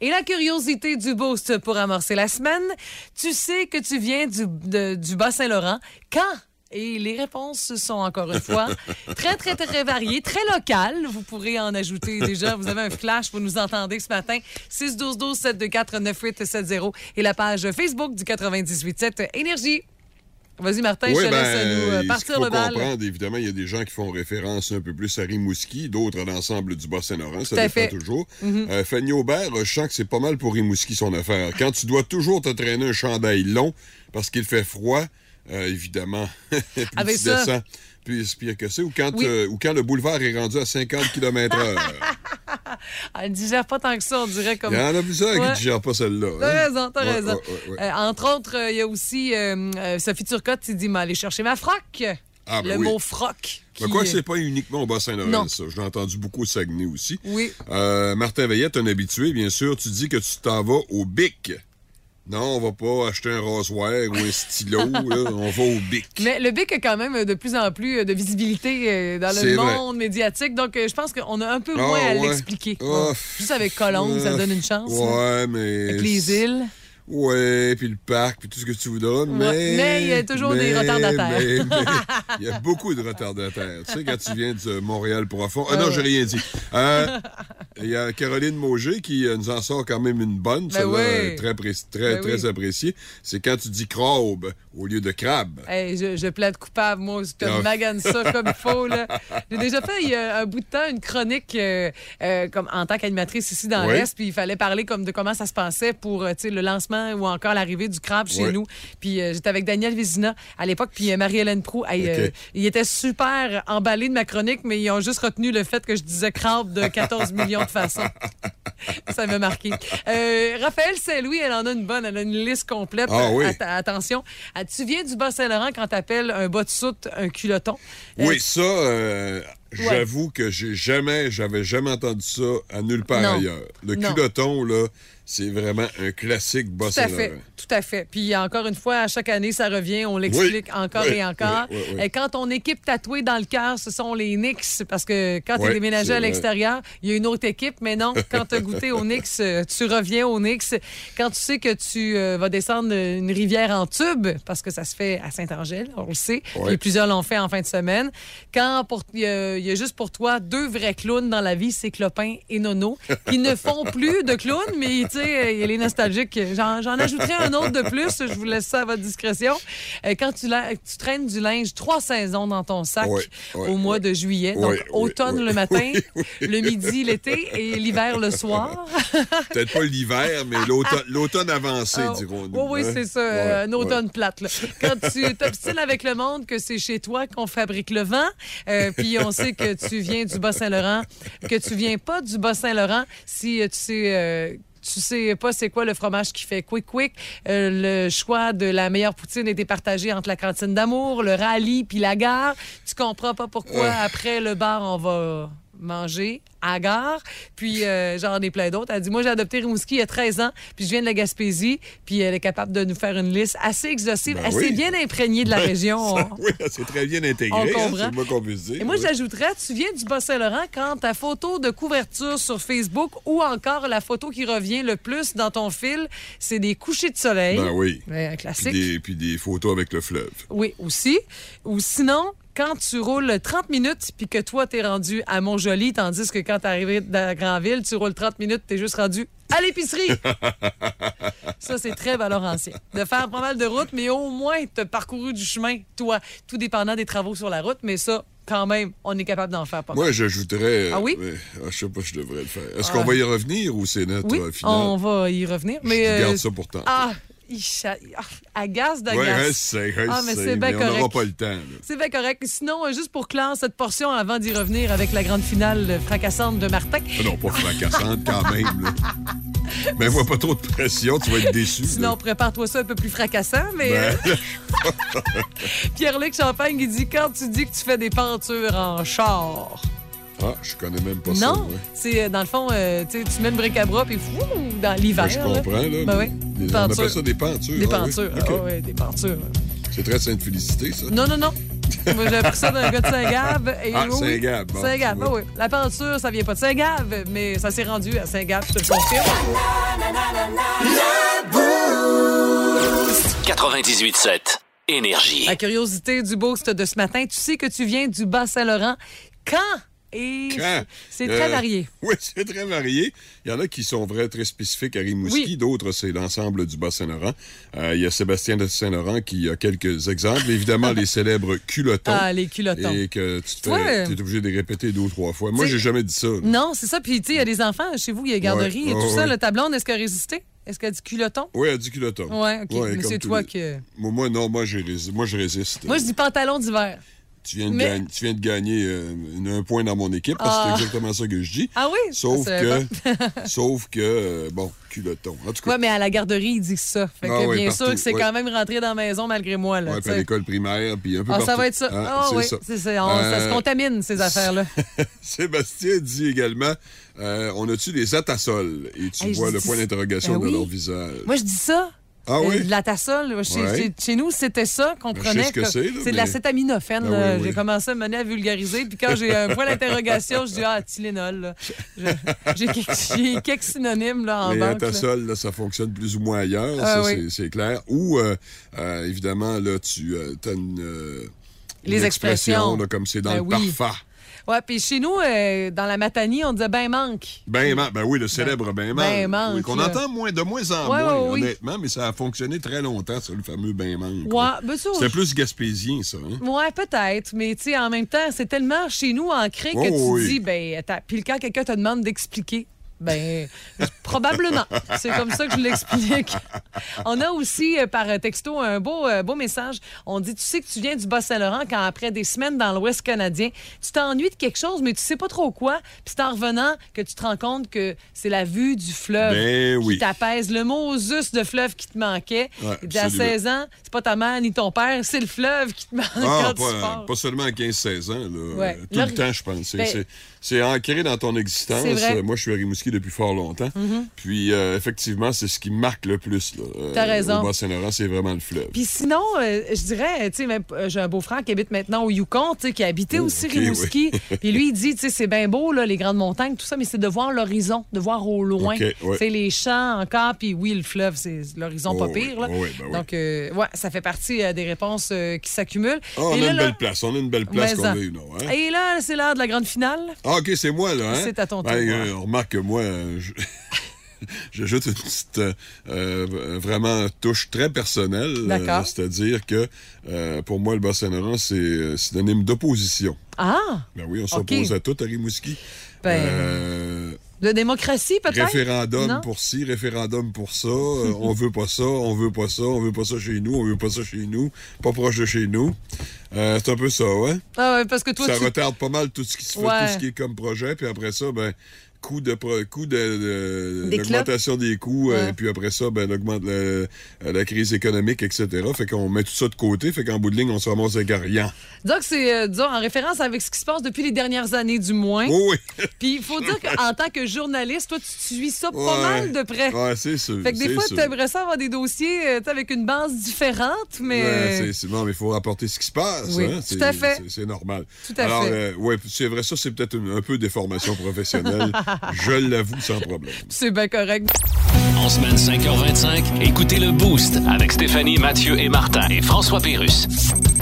Et la curiosité du boost pour amorcer la semaine, tu sais que tu viens du, de- du Bas-Saint-Laurent. Quand? Et les réponses sont encore une fois très, très, très variées, très locales. Vous pourrez en ajouter déjà. Vous avez un flash, vous nous entendez ce matin. 6 12 12 724 9870 et la page Facebook du 98.7 Énergie. Vas-y, Martin, je te laisse nous euh, partir le bal. comprendre, évidemment, il y a des gens qui font référence un peu plus à Rimouski, d'autres à l'ensemble du Bas-Saint-Laurent. Ça dépend fait. toujours. Mhm. Euh, Fanny Aubert, je sens que c'est pas mal pour Rimouski son affaire. Quand tu dois toujours te traîner un chandail long parce qu'il fait froid, euh, évidemment, puis Avec tu ça. descends, puis c'est pire que ça. Ou quand, Oui. ou quand le boulevard est rendu à 50 km h Elle ne digère pas tant que ça, on dirait comme. Il y en a plusieurs Ouais. qui ne gèrent pas celle-là. T'as hein? raison, t'as Ouais, raison. ouais, ouais, ouais. Euh, entre autres, euh, il y a aussi euh, Sophie Turcotte qui dit M'aller chercher ma froc. Ah, ben le oui. mot froc. Ben, qui- quoi que c'est pas uniquement au. Bas-Saint-Laurent, ça. Je l'ai entendu beaucoup au Saguenay aussi. Oui. Martin Veillette, un habitué, bien sûr. Tu dis que tu t'en vas au BIC. Non, on va pas acheter un rasoir ou un stylo. là. On va au BIC. Mais le BIC a quand même de plus en plus euh, de visibilité euh, dans le vrai. monde médiatique, donc euh, je pense qu'on a un peu Ah, moins à l'expliquer. Ah. Juste avec Colombe, ça donne une chance. là. Ouais, mais. Avec les îles. Ouais, puis le parc, puis tout ce que tu voudras. Mais. mais il y a toujours des retardataires. mais- mais Il y a beaucoup de retardataires. tu sais, quand tu viens de Montréal profond. Ah non, j'ai rien dit. Euh, Il y a Caroline Mauger qui euh, nous en sort quand même une bonne, Ben oui. très, très, Ben très oui. appréciée. C'est quand tu dis crabe au lieu de crabe. Hey, je, je plaide coupable, moi, je te Ah. magane ça comme il faut. J'ai déjà fait il y a un bout de temps une chronique euh, euh, comme, en tant qu'animatrice ici dans Oui. l'Est, puis il fallait parler comme de comment ça se passait pour le lancement ou encore l'arrivée du crabe chez Oui. nous. Puis euh, j'étais avec Daniel Vézina à l'époque, puis euh, Marie-Hélène Proux. Hey, euh, ils étaient super emballés de ma chronique, mais ils ont juste retenu le fait que je disais crabe de 14 millions de façons. Ça m'a marqué. Raphaël Saint-Louis, elle en a une bonne. Elle a une liste complète. Ah oui. Attention. Ah, Tu viens du Bas-Saint-Laurent quand t'appelles un bas de soute un culotton. Euh, Oui, ça, j'avoue que j'ai jamais, j'avais jamais entendu ça à nulle part Non. ailleurs. Le Non. culotton, là, c'est vraiment un classique Tout à fait, Bas-Saint-Laurent. tout à fait. Puis encore une fois, à chaque année, ça revient, on l'explique Oui, encore oui, et encore. oui. Et quand ton équipe tatouée dans le cœur, ce sont les Knicks, parce que quand tu es déménagé à l'extérieur, il y a une autre équipe, mais non, quand tu as goûté aux Knicks, tu reviens aux Knicks. Quand tu sais que tu euh, vas descendre une rivière en tube, parce que ça se fait à Saint-Angèle, on le sait, puis plusieurs l'ont fait en fin de semaine. Quand il y, a il y a juste pour toi deux vrais clowns dans la vie, c'est Clopin et Nono, qui ne font plus de clowns, mais tu sais, il y a les nostalgiques. J'en j'en ajouterai un autre de plus, je vous laisse ça à votre discrétion. Euh, Quand tu, traînes du linge trois saisons dans ton sac Oui, oui, au mois oui. de juillet, donc automne le matin, le midi l'été et l'hiver le soir. Peut-être pas l'hiver, mais l'automne l'automne avancé, Ah, dirons-nous. Oui, oui, hein? c'est ça, Ouais, euh, un ouais. automne plate. là. Quand tu t'obstines avec le monde que c'est chez toi qu'on fabrique le vent, euh, puis on sait que tu viens du Bas-Saint-Laurent, que tu viens pas du Bas-Saint-Laurent, si euh, tu sais... euh, tu sais pas c'est quoi le fromage qui fait quick quick. Euh, le choix de la meilleure poutine était partagé entre la cantine d'amour, le rallye puis la gare. Tu comprends pas pourquoi après le bar on va manger à gare. Puis euh, j'en ai plein d'autres. Elle dit moi j'ai adopté Rimouski il y a 13 ans, puis je viens de la Gaspésie, puis elle est capable de nous faire une liste assez exhaustive, Ben assez oui. bien imprégnée de la région. Ça, oui, c'est très bien intégré. Hein, c'est qu'on dire. Et moi, oui. j'ajouterais, tu viens du Bas-Saint-Laurent quand ta photo de couverture sur Facebook ou encore la photo qui revient le plus dans ton fil, c'est des couchers de soleil. Ben oui. Ouais, un Puis classique. des, puis des photos avec le fleuve. Oui, aussi. Ou sinon, quand tu roules 30 minutes puis que toi, t'es rendu à Montjoli, tandis que quand t'es arrivé dans la Grandville, tu roules 30 minutes, t'es juste rendu à l'épicerie. Ça, c'est très valorancien. De faire pas mal de route, mais au moins, t'as parcouru du chemin, toi, tout dépendant des travaux sur la route, mais ça, quand même, on est capable d'en faire pas mal. Moi, j'ajouterais. Ah oui? mais, ah, je sais pas je devrais le faire. Est-ce Ah. qu'on va y revenir ou c'est notre Oui, euh, finale? on va y revenir. Je Mais, garde euh, ça pour tantôt. Ah, il cha- ah, agace d'agace. Je Ah, mais c'est bien mais on n'aura correct. pas le temps. C'est bien correct. Sinon, euh, juste pour clore cette portion avant d'y revenir avec la grande finale fracassante de Martin. Ah Non, pas fracassante quand même. Là. Mais vois pas trop de pression, tu vas être déçu. Sinon, prépare-toi ça un peu plus fracassant. Mais Ben, euh, Pierre-Luc Champagne, il dit quand tu dis que tu fais des pentures en char. ah, je connais même pas ça. non, ouais. c'est euh, dans le fond, euh, tu mets le bric-à-bras puis fou, dans l'hiver. Ben, je comprends. Là, Ben oui. Des- on appelle ça des pentures. Des ah oui. pentures. Ah ouais, des pentures. C'est très Sainte-Félicité, ça. Non, non, non. Moi, j'ai appris ça d'un gars de Saint-Gab. Et Ah, oui, Saint-Gab, bon, Saint-Gab, ah oui. La peinture, ça vient pas de Saint-Gab, mais ça s'est rendu à Saint-Gab, je te le confirme. 98.7 Énergie. La curiosité du boost de ce matin, tu sais que tu viens du Bas-Saint-Laurent. Quand? Et c'est très Euh, varié. Oui, c'est très varié. Il y en a qui sont vrais, très spécifiques à Rimouski. Oui. D'autres, c'est l'ensemble du Bas-Saint-Laurent. Euh, il y a Sébastien de Saint-Laurent qui a quelques exemples. Évidemment, les célèbres culottons. Ah, les culottons. Et que tu te Toi, fais, euh, t'es obligé de les répéter deux ou trois fois. Moi, j'ai jamais dit ça. là. Non, c'est ça. Puis, tu sais, il y a des enfants chez vous, il y a garderie Ouais, et tout ça. ouais. Le tableau, est-ce qu'elle a résisté? Est-ce qu'elle a dit culotton? Oui, elle dit culotton. Ouais, OK. Ouais, mais c'est toi les- que. Moi, non, moi, j'ai rési- moi, je résiste. Moi, je dis pantalon d'hiver. Tu viens de, Mais- gagner, tu viens de gagner euh, un point dans mon équipe parce que Ah. c'est exactement ça que je dis. Ah oui? Sauf que, sauf que, euh, bon, culotton. En tout cas, Ouais, mais à la garderie, ils disent ça. Fait que Ah ouais, bien partout, sûr que c'est ouais. quand même rentré dans la maison malgré moi. Là, ouais, puis à l'école primaire, puis un peu Ah, partout. ça va être ça. Ah c'est oui, ça. On- se Euh, contamine, ces affaires-là. Sébastien dit également euh, on a-tu des atassols Et tu Hey, vois le point d'interrogation Ben oui. leur visage. Moi, je dis ça. Ah Euh, oui? de la tassole. Chez, Ouais. chez- chez nous, c'était ça qu'on prenait. ce c'est, là, de mais- l'acétaminophène. Oui, oui. J'ai commencé à me mener à vulgariser. Puis quand j'ai un point d'interrogation, je dis Ah, Tylenol. J'ai quelques, synonymes là, en Les banque. là. atasols, là, ça fonctionne plus ou moins ailleurs, Ah ça, oui. c'est- clair. Ou, euh, euh, évidemment, là, tu as une, euh, une Les expression, expressions. là, comme c'est dans Ben le parfum. Ouais, puis chez nous, euh, dans la Matanie, on disait ben manque. Ben, man- ben oui, le célèbre ben, man. ben manque, Oui, qu'on entend moins, de moins en Ouais, moins, oui. honnêtement, mais ça a fonctionné très longtemps, ça, le fameux ben manque. Ouais, ben C'était plus gaspésien, ça. Hein? Ouais, peut-être, mais tu sais, en même temps, c'est tellement chez nous ancré que Oh, tu oui. dis, ben, puis quand quelqu'un te demande d'expliquer, ben, probablement. C'est comme ça que je l'explique. On a aussi euh, par texto un beau, euh, beau message. On dit, tu sais que tu viens du Bas-Saint-Laurent quand après des semaines dans l'Ouest canadien, tu t'ennuies de quelque chose, mais tu sais pas trop quoi. Puis c'est en revenant que tu te rends compte que c'est la vue du fleuve Ben qui oui. t'apaise. Le mot juste de fleuve qui te manquait. Ouais, à absolument. 16 ans, c'est pas ta mère ni ton père, c'est le fleuve qui te manque Ah, quand pas, seulement à 15-16 ans, là. Ouais. Tout le temps, je pense. Ben- c'est- ancré dans ton existence. Vrai. Mm-hmm. Moi, je suis à Rimouski depuis fort longtemps. Puis, euh, effectivement, c'est ce qui me marque le plus. Là, euh, T'as raison. Au Bas-Saint-Laurent, c'est vraiment le fleuve. Puis sinon, euh, je dirais, tu sais, j'ai un beau-frère qui habite maintenant au Yukon, qui a habité Oh, aussi Rimouski. Puis lui, il dit, tu sais, c'est bien beau, là, les grandes montagnes, tout ça, mais c'est de voir l'horizon, de voir au loin. Ok, ouais. Tu sais, les champs encore, puis oui, le fleuve, c'est l'horizon Oh, pas oui, pire, là. oh, oui, ben oui. Donc, euh, ouais, ça fait partie des réponses qui s'accumulent. Ah, on Et a là, une là- belle place. On a une belle place qu'on a eu, non? Hein? Et là, c'est l'heure de la grande finale. Ah, OK, c'est moi, là. Hein? C'est à ton tour, Ben, euh, remarque que moi, euh, je- j'ajoute une petite euh, vraiment touche très personnelle. D'accord. C'est-à-dire que euh, pour moi, le Bas-Saint-Laurent, c'est synonyme d'opposition. Ah, Ben oui, on s'oppose à tout à Rimouski. Ben, de démocratie, peut-être? référendum Non? pour ci, référendum pour ça. euh, on veut pas ça, on veut pas ça, on veut pas ça chez nous, on veut pas ça chez nous, pas proche de chez nous. Euh, c'est un peu ça, ouais. Ah ouais, parce que toi, ça tu... retarde pas mal tout ce qui se fait, Ouais. tout ce qui est comme projet, puis après ça, ben coût de coût de, l'augmentation des coûts, euh, Ouais. et puis après ça, ben augmente le- la crise économique, etc. Fait qu'on met tout ça de côté, fait qu'en bout de ligne, on se ramasse avec rien. Que c'est, euh, disons, en référence avec ce qui se passe depuis les dernières années, du moins. Oui, oui. Puis il faut dire qu'en tant que journaliste, toi, tu suis ça pas mal de près. Ouais, c'est sûr. Fait que des fois, tu aimerais ça avoir des dossiers euh, avec une base différente, mais. Ouais, c'est- non, mais il faut rapporter ce qui se passe. Oui, hein. tout à fait. c'est- normal. Tout à Alors, fait. euh, ouais, c'est vrai, ça, c'est peut-être une- un peu des formations professionnelles. Je l'avoue sans problème. C'est bien correct. En semaine 5h25, écoutez le Boost avec Stéphanie, Mathieu et Martin et François Pérus.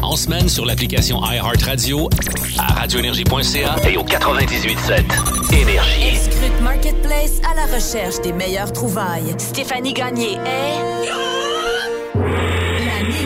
En semaine sur l'application iHeartRadio, à radioénergie.ca et au 98.7 Énergie. Scrute Marketplace à la recherche des meilleures trouvailles. Stéphanie Gagné est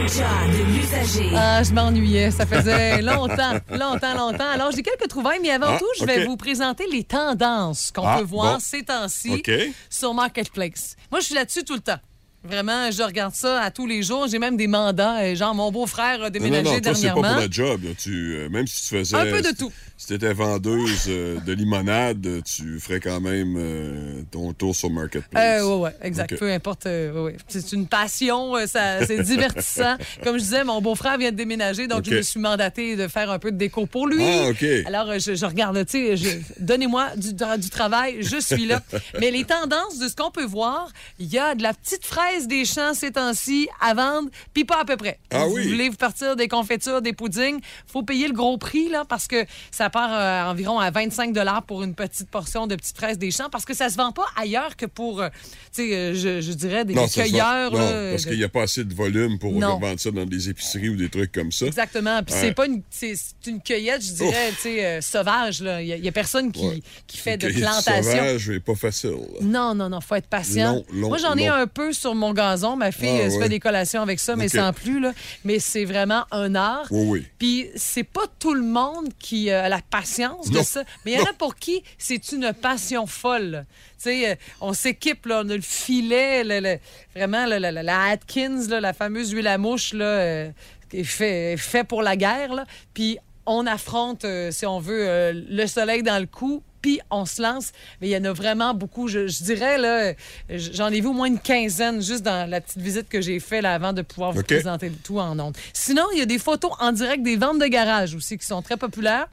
de l'usager. Ah, je m'ennuyais. Ça faisait longtemps, longtemps, longtemps. Alors, j'ai quelques trouvailles, mais avant Ah, tout, je vais vous présenter les tendances qu'on Ah, peut voir bon. ces temps-ci sur Marketplace. Moi, je suis là-dessus tout le temps. Vraiment, je regarde ça à tous les jours. J'ai même des mandats. Genre, mon beau-frère a Non, non, déménagé non, toi, c'est pas dernièrement. pour la job. là. Tu, euh, même si tu faisais. Un peu de tout. Si tu étais vendeuse euh, de limonade, tu ferais quand même euh, ton tour sur Marketplace. Ouais, ouais, exact. Peu importe. ouais. C'est une passion, ça, c'est divertissant. Comme je disais, mon beau-frère vient de déménager, donc je me suis mandatée de faire un peu de déco pour lui. Ah, OK. Alors, je, je regarde, tu sais, donnez-moi du, du travail, je suis là. Mais les tendances de ce qu'on peut voir, il y a de la petite fraise des champs ces temps-ci à vendre, puis pas à peu près. Ah vous oui. voulez vous partir des confitures, des puddings, faut payer le gros prix là parce que ça part euh, environ à 25 dollars pour une petite portion de petites fraises des champs parce que ça se vend pas ailleurs que pour, euh, tu sais, euh, je, je dirais des Non, vend- cueilleurs. non, parce de- qu'il n'y a pas assez de volume pour vendre ça dans des épiceries ou des trucs comme ça. Exactement. Puis Ouais. c'est pas une, c'est c'est une cueillette, je dirais, tu sais, euh, sauvage. là. Il y, a- personne qui, Ouais. qui fait de plantation. sauvage et pas facile. là. Non, non, non, faut être patient. Long, long, Moi, j'en ai un peu sur mon gazon. Ma fille Ah, se ouais. fait des collations avec ça, mais sans plus. Là. Mais c'est vraiment un art. Oui, oui. Puis c'est pas tout le monde qui euh, a la patience de ça. Mais il y en a pour qui c'est une passion folle. Tu sais, euh, on s'équipe, on a le filet, le- le- vraiment le- le- le- la Atkins, là, la fameuse huile à mouche, là, euh, qui est fait, fait pour la guerre. là. Puis on affronte, euh, si on veut, euh, le soleil dans le cou. Puis on se lance. Mais il y en a vraiment beaucoup. Je, je dirais, là, j'en ai vu au moins une quinzaine juste dans la petite visite que j'ai faite là, avant de pouvoir vous présenter le tout en ondes. Sinon, il y a des photos en direct des ventes de garage aussi qui sont très populaires.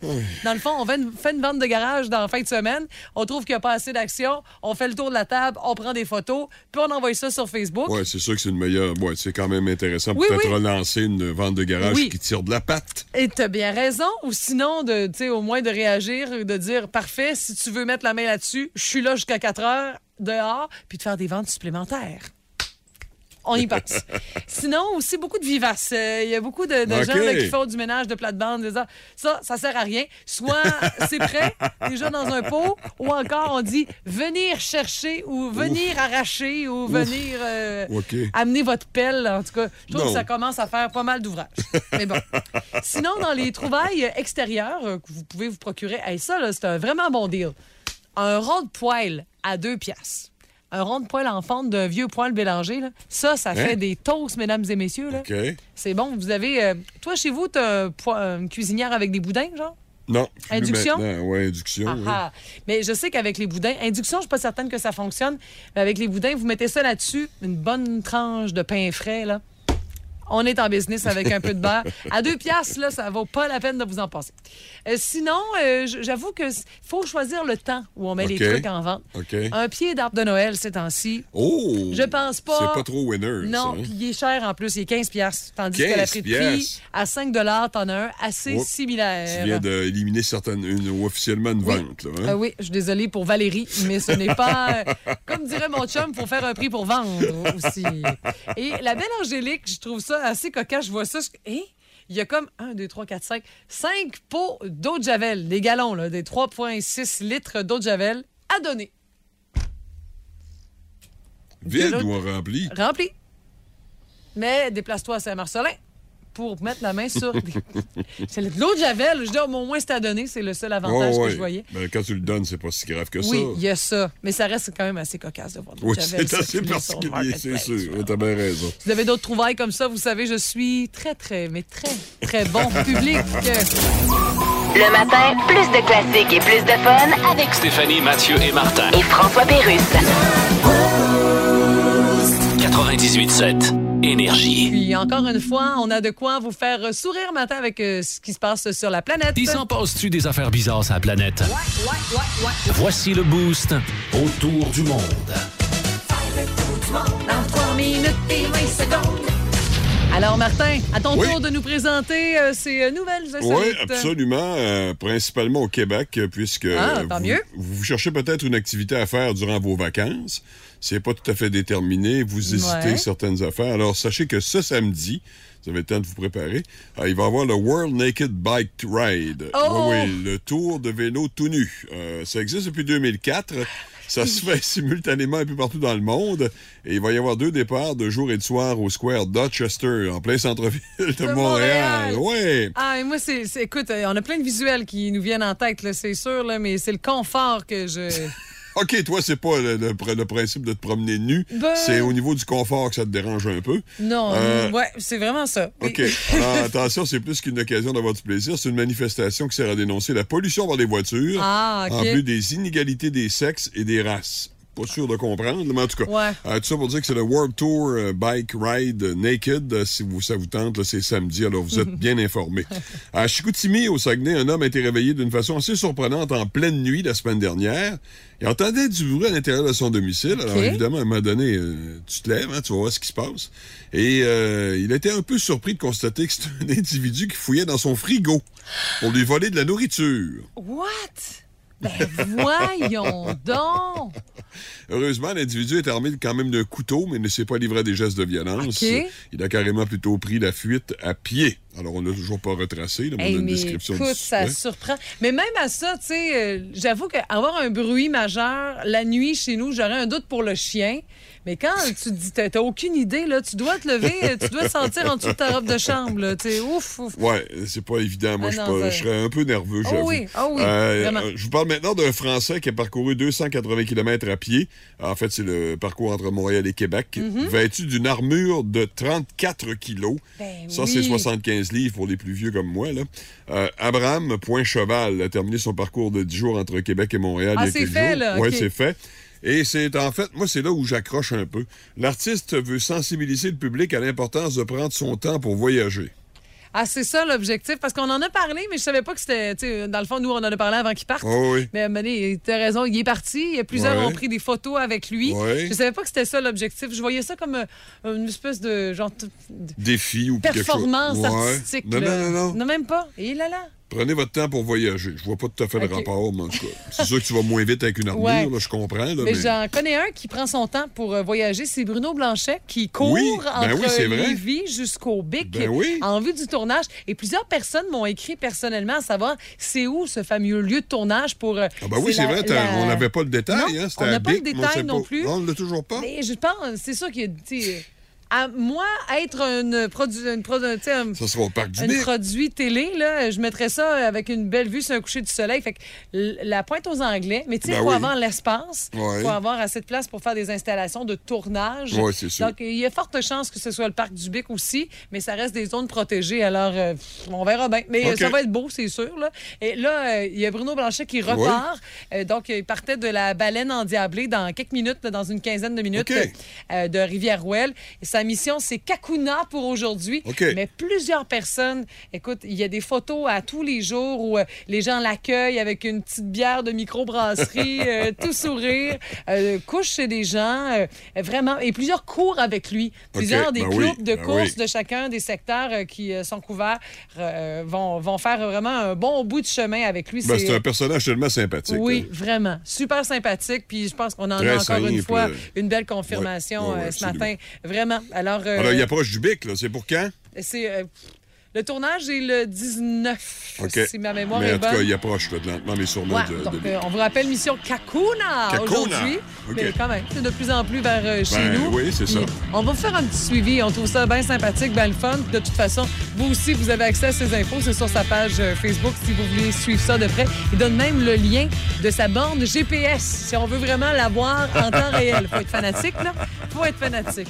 Dans le fond, on fait une, fait une vente de garage dans la fin de semaine. On trouve qu'il n'y a pas assez d'action. On fait le tour de la table, on prend des photos, puis on envoie ça sur Facebook. Oui, c'est sûr que c'est une meilleure. Ouais, c'est quand même intéressant pour Oui, peut-être oui. relancer une vente de garage Oui. qui tire de la patte. Et t'as bien raison. Ou sinon, de, tu sais, au moins de réagir, de dire parfait, si tu veux mettre la main là-dessus, je suis là jusqu'à 4 heures dehors, puis de faire des ventes supplémentaires. On y passe. Sinon, aussi beaucoup de vivaces. Euh, Il y a beaucoup de, gens là, qui font du ménage de plate-bande. Ça, ça sert à rien. Soit c'est prêt, déjà dans un pot, ou encore on dit venir chercher ou venir arracher ou venir euh, amener votre pelle. En tout cas, je trouve Non. que ça commence à faire pas mal d'ouvrages. Mais bon. Sinon, dans les trouvailles extérieures euh, que vous pouvez vous procurer, hey, ça, c'est un vraiment bon deal. Un rond de poêle à deux piastres. Un rond de poêle en fente d'un vieux poêle mélangé, là. ça, ça fait des toasts, mesdames et messieurs. Là. C'est bon. Vous avez. euh, toi, chez vous, tu as une cuisinière avec des boudins, genre? Non. Induction? Oui, induction. Ah, oui. ah. Mais je sais qu'avec les boudins, induction, je suis pas certaine que ça fonctionne. Mais avec les boudins, vous mettez ça là-dessus, une bonne tranche de pain frais, là. On est en business avec un peu de beurre. À deux piastres, là, ça vaut pas la peine de vous en passer. Euh, sinon, euh, j'avoue que faut choisir le temps où on met les trucs en vente. Un pied d'arbre de Noël ces temps-ci. Oh! Je pense pas. C'est pas trop winner, Non, hein? puis il est cher en plus, il est 15 piastres. Tandis que la 15 prix de prix, à 5 t'en as un assez Oups. similaire. Tu viens d'éliminer certaines, une, officiellement une Oui. vente, là. hein? Ah oui, je suis désolée pour Valérie, mais ce n'est pas. Comme dirait mon chum, faut faire un prix pour vendre aussi. Et la belle Angélique, je trouve ça assez cocasse. Je vois ça. je- Hein? Il y a comme 1, 2, 3, 4, 5, 5 pots d'eau de Javel, des galons, là, des 3,6 litres d'eau de Javel à donner. Vide ou rempli? Rempli. Mais déplace-toi à Saint-Marcelin pour mettre la main sur. c'est de l'eau de Javel. Je dis, oh, mais au moins, c'est à donner. C'est le seul avantage Oh, que je voyais. Ben, quand tu le donnes, c'est pas si grave que Oui, ça. il y a ça. Mais ça reste quand même assez cocasse de voir de l'eau Oui, de Javel c'est assez particulier, c'est sûr. T'as bien raison. Si vous avez d'autres trouvailles comme ça, vous savez, je suis très, très, mais très, très bon public. Le matin, plus de classiques et plus de fun avec Stéphanie, Mathieu et Martin. et François Pérusse. 98.7. Énergie. Puis encore une fois, on a de quoi vous faire sourire matin avec euh, ce qui se passe sur la planète. Il s'en passe-tu des affaires bizarres sur la planète? Voici le boost autour du monde. Dans 3 minutes et 20 secondes. Alors, Martin, à ton Oui. tour de nous présenter euh, ces euh, nouvelles insolites. Oui, absolument. euh, principalement au Québec, puisque Ah, tant vous, mieux. vous cherchez peut-être une activité à faire durant vos vacances. C'est pas tout à fait déterminé. Vous hésitez Ouais. certaines affaires. Alors, sachez que ce samedi, vous avez le temps de vous préparer, euh, il va y avoir le World Naked Bike Ride. Oh! Oui, oui, le tour de vélo tout nu. Euh, ça existe depuis 2004. Ça se fait simultanément un peu partout dans le monde. Et il va y avoir deux départs de jour et de soir au Square Dorchester, en plein centre-ville de, De Montréal. Montréal. Ouais. Ah, et moi, c'est, écoute, euh, on a plein de visuels qui nous viennent en tête, c'est sûr, là, mais c'est le confort que je. OK, toi, c'est pas le, le pr- le principe de te promener nu. Ben- C'est au niveau du confort que ça te dérange un peu. Non, Euh, ouais, c'est vraiment ça. OK. Alors, attention, c'est plus qu'une occasion d'avoir du plaisir. C'est une manifestation qui sert à dénoncer la pollution par les voitures, Ah, en plus des inégalités des sexes et des races. Pas sûr de comprendre, mais en tout cas. Ouais. Euh, tout ça pour dire que c'est le World Tour euh, Bike Ride Naked. Euh, si vous, ça vous tente, c'est samedi, alors vous êtes bien informés. À Chicoutimi, au Saguenay, un homme a été réveillé d'une façon assez surprenante en pleine nuit la semaine dernière. Il entendait du bruit à l'intérieur de son domicile. Alors évidemment, à un moment donné, tu te lèves, hein, tu vas voir ce qui se passe. Et il était un peu surpris de constater que c'était un individu qui fouillait dans son frigo pour lui voler de la nourriture. What? Ben voyons donc! Heureusement, l'individu est armé quand même d'un couteau, mais ne s'est pas livré à des gestes de violence. Il a carrément plutôt pris la fuite à pied. Alors, on l'a toujours pas retracé, là, Hey, on a une description écoute, du ça surprend. Mais même à ça, tu sais, euh, j'avoue qu'avoir un bruit majeur la nuit chez nous, j'aurais un doute pour le chien. Mais quand tu te dis, t'as aucune idée, là, tu dois te lever, tu dois te sentir en dessous de ta robe de chambre, là. Sais, ouf, ouf. Ouais, c'est pas évident. Moi, Ah je pas- je serais un peu nerveux, j'avoue. oui, ah oui, Euh, vraiment. euh, je vous parle maintenant d'un Français qui a parcouru 280 km à pied. En fait, c'est le parcours entre Montréal et Québec, vêtu d'une armure de 34 kilos. Ben Ça, oui. c'est 75 livres pour les plus vieux comme moi. Là. Euh, Abraham Point-Cheval a terminé son parcours de 10 jours entre Québec et Montréal Ah, c'est fait, là, Ouais, ok. c'est fait. Et c'est en fait, moi, c'est là où j'accroche un peu. L'artiste veut sensibiliser le public à l'importance de prendre son temps pour voyager. Ah, c'est ça l'objectif, parce qu'on en a parlé, mais je savais pas que c'était, dans le fond, nous, on en a parlé avant qu'il parte. Oh oui. Mais donné, t'as raison, il est parti. Plusieurs Ouais. ont pris des photos avec lui. Ouais. Je savais pas que c'était ça l'objectif. Je voyais ça comme euh, une espèce de genre de Défi ou quelque chose. performance Ouais. artistique. Non, là. non, non, non. même pas. Et là là. Prenez votre temps pour voyager. Je vois pas tout à fait le rapport, mais en tout cas. C'est sûr que tu vas moins vite avec une armure, Ouais. là, je comprends. Là, Mais, mais... j'en connais un qui prend son temps pour euh, voyager. C'est Bruno Blanchet qui court Oui, ben entre oui. Lévis jusqu'au Bic Ben oui. en vue du tournage. Et plusieurs personnes m'ont écrit personnellement à savoir c'est où ce fameux lieu de tournage pour. euh, Ah ben oui, c'est vrai, la- on n'avait pas le détail. Non, hein, on n'a pas le Bic, détail non plus. Non, on l'a toujours pas. Mais je pense, c'est sûr qu'il y a. À moi, être une produ- une produ- un- Ça sera au parc du un produit télé, là, je mettrais ça avec une belle vue sur un coucher du soleil. Fait que la pointe aux Anglais, mais tu sais, il Ben faut oui. avoir l'espace, il Ouais. faut avoir assez de place pour faire des installations de tournage. Ouais, c'est sûr. Donc, il y a forte chance que ce soit le parc du Bic aussi, mais ça reste des zones protégées. Alors, euh, on verra bien. Mais euh, ça va être beau, c'est sûr. Là. Et là, euh, il y a Bruno Blanchet qui repart. Euh, donc, il partait de la baleine endiablée dans quelques minutes, là, dans une quinzaine de minutes, euh, de Rivière-Ouelle. Mission, c'est Kakuna pour aujourd'hui. Mais plusieurs personnes, écoute, il y a des photos à tous les jours où euh, les gens l'accueillent avec une petite bière de microbrasserie, euh, tout sourire, euh, couche chez des gens, euh, vraiment, et plusieurs cours avec lui. Plusieurs des ben oui, groupes de ben courses oui. de chacun des secteurs qui sont couverts vont, vont faire vraiment un bon bout de chemin avec lui. Ben, C'est- un personnage tellement sympathique. oui, là. vraiment. Super sympathique. Puis je pense qu'on en Très a encore une fois une belle confirmation Ouais, ouais, ouais, ce matin. Vraiment. Alors, euh, Alors, il approche du Bic, là. C'est pour quand? c'est. euh, le tournage est le 19, OK. si ma mémoire Mais est en tout cas, bonne. il approche, là, lentement, mais sûrement. Ouais, de- de- donc, euh, on vous rappelle mission Kakuna, Kakuna. aujourd'hui. OK. Mais quand même, c'est de plus en plus vers euh, chez Ben nous. oui, c'est Puis ça. On va vous faire un petit suivi. On trouve ça bien sympathique, bien le fun. De toute façon, vous aussi, vous avez accès à ces infos. C'est sur sa page euh, Facebook si vous voulez suivre ça de près. Il donne même le lien de sa borne GPS si on veut vraiment la voir en temps réel. Faut être fanatique, là. Faut être fanatique.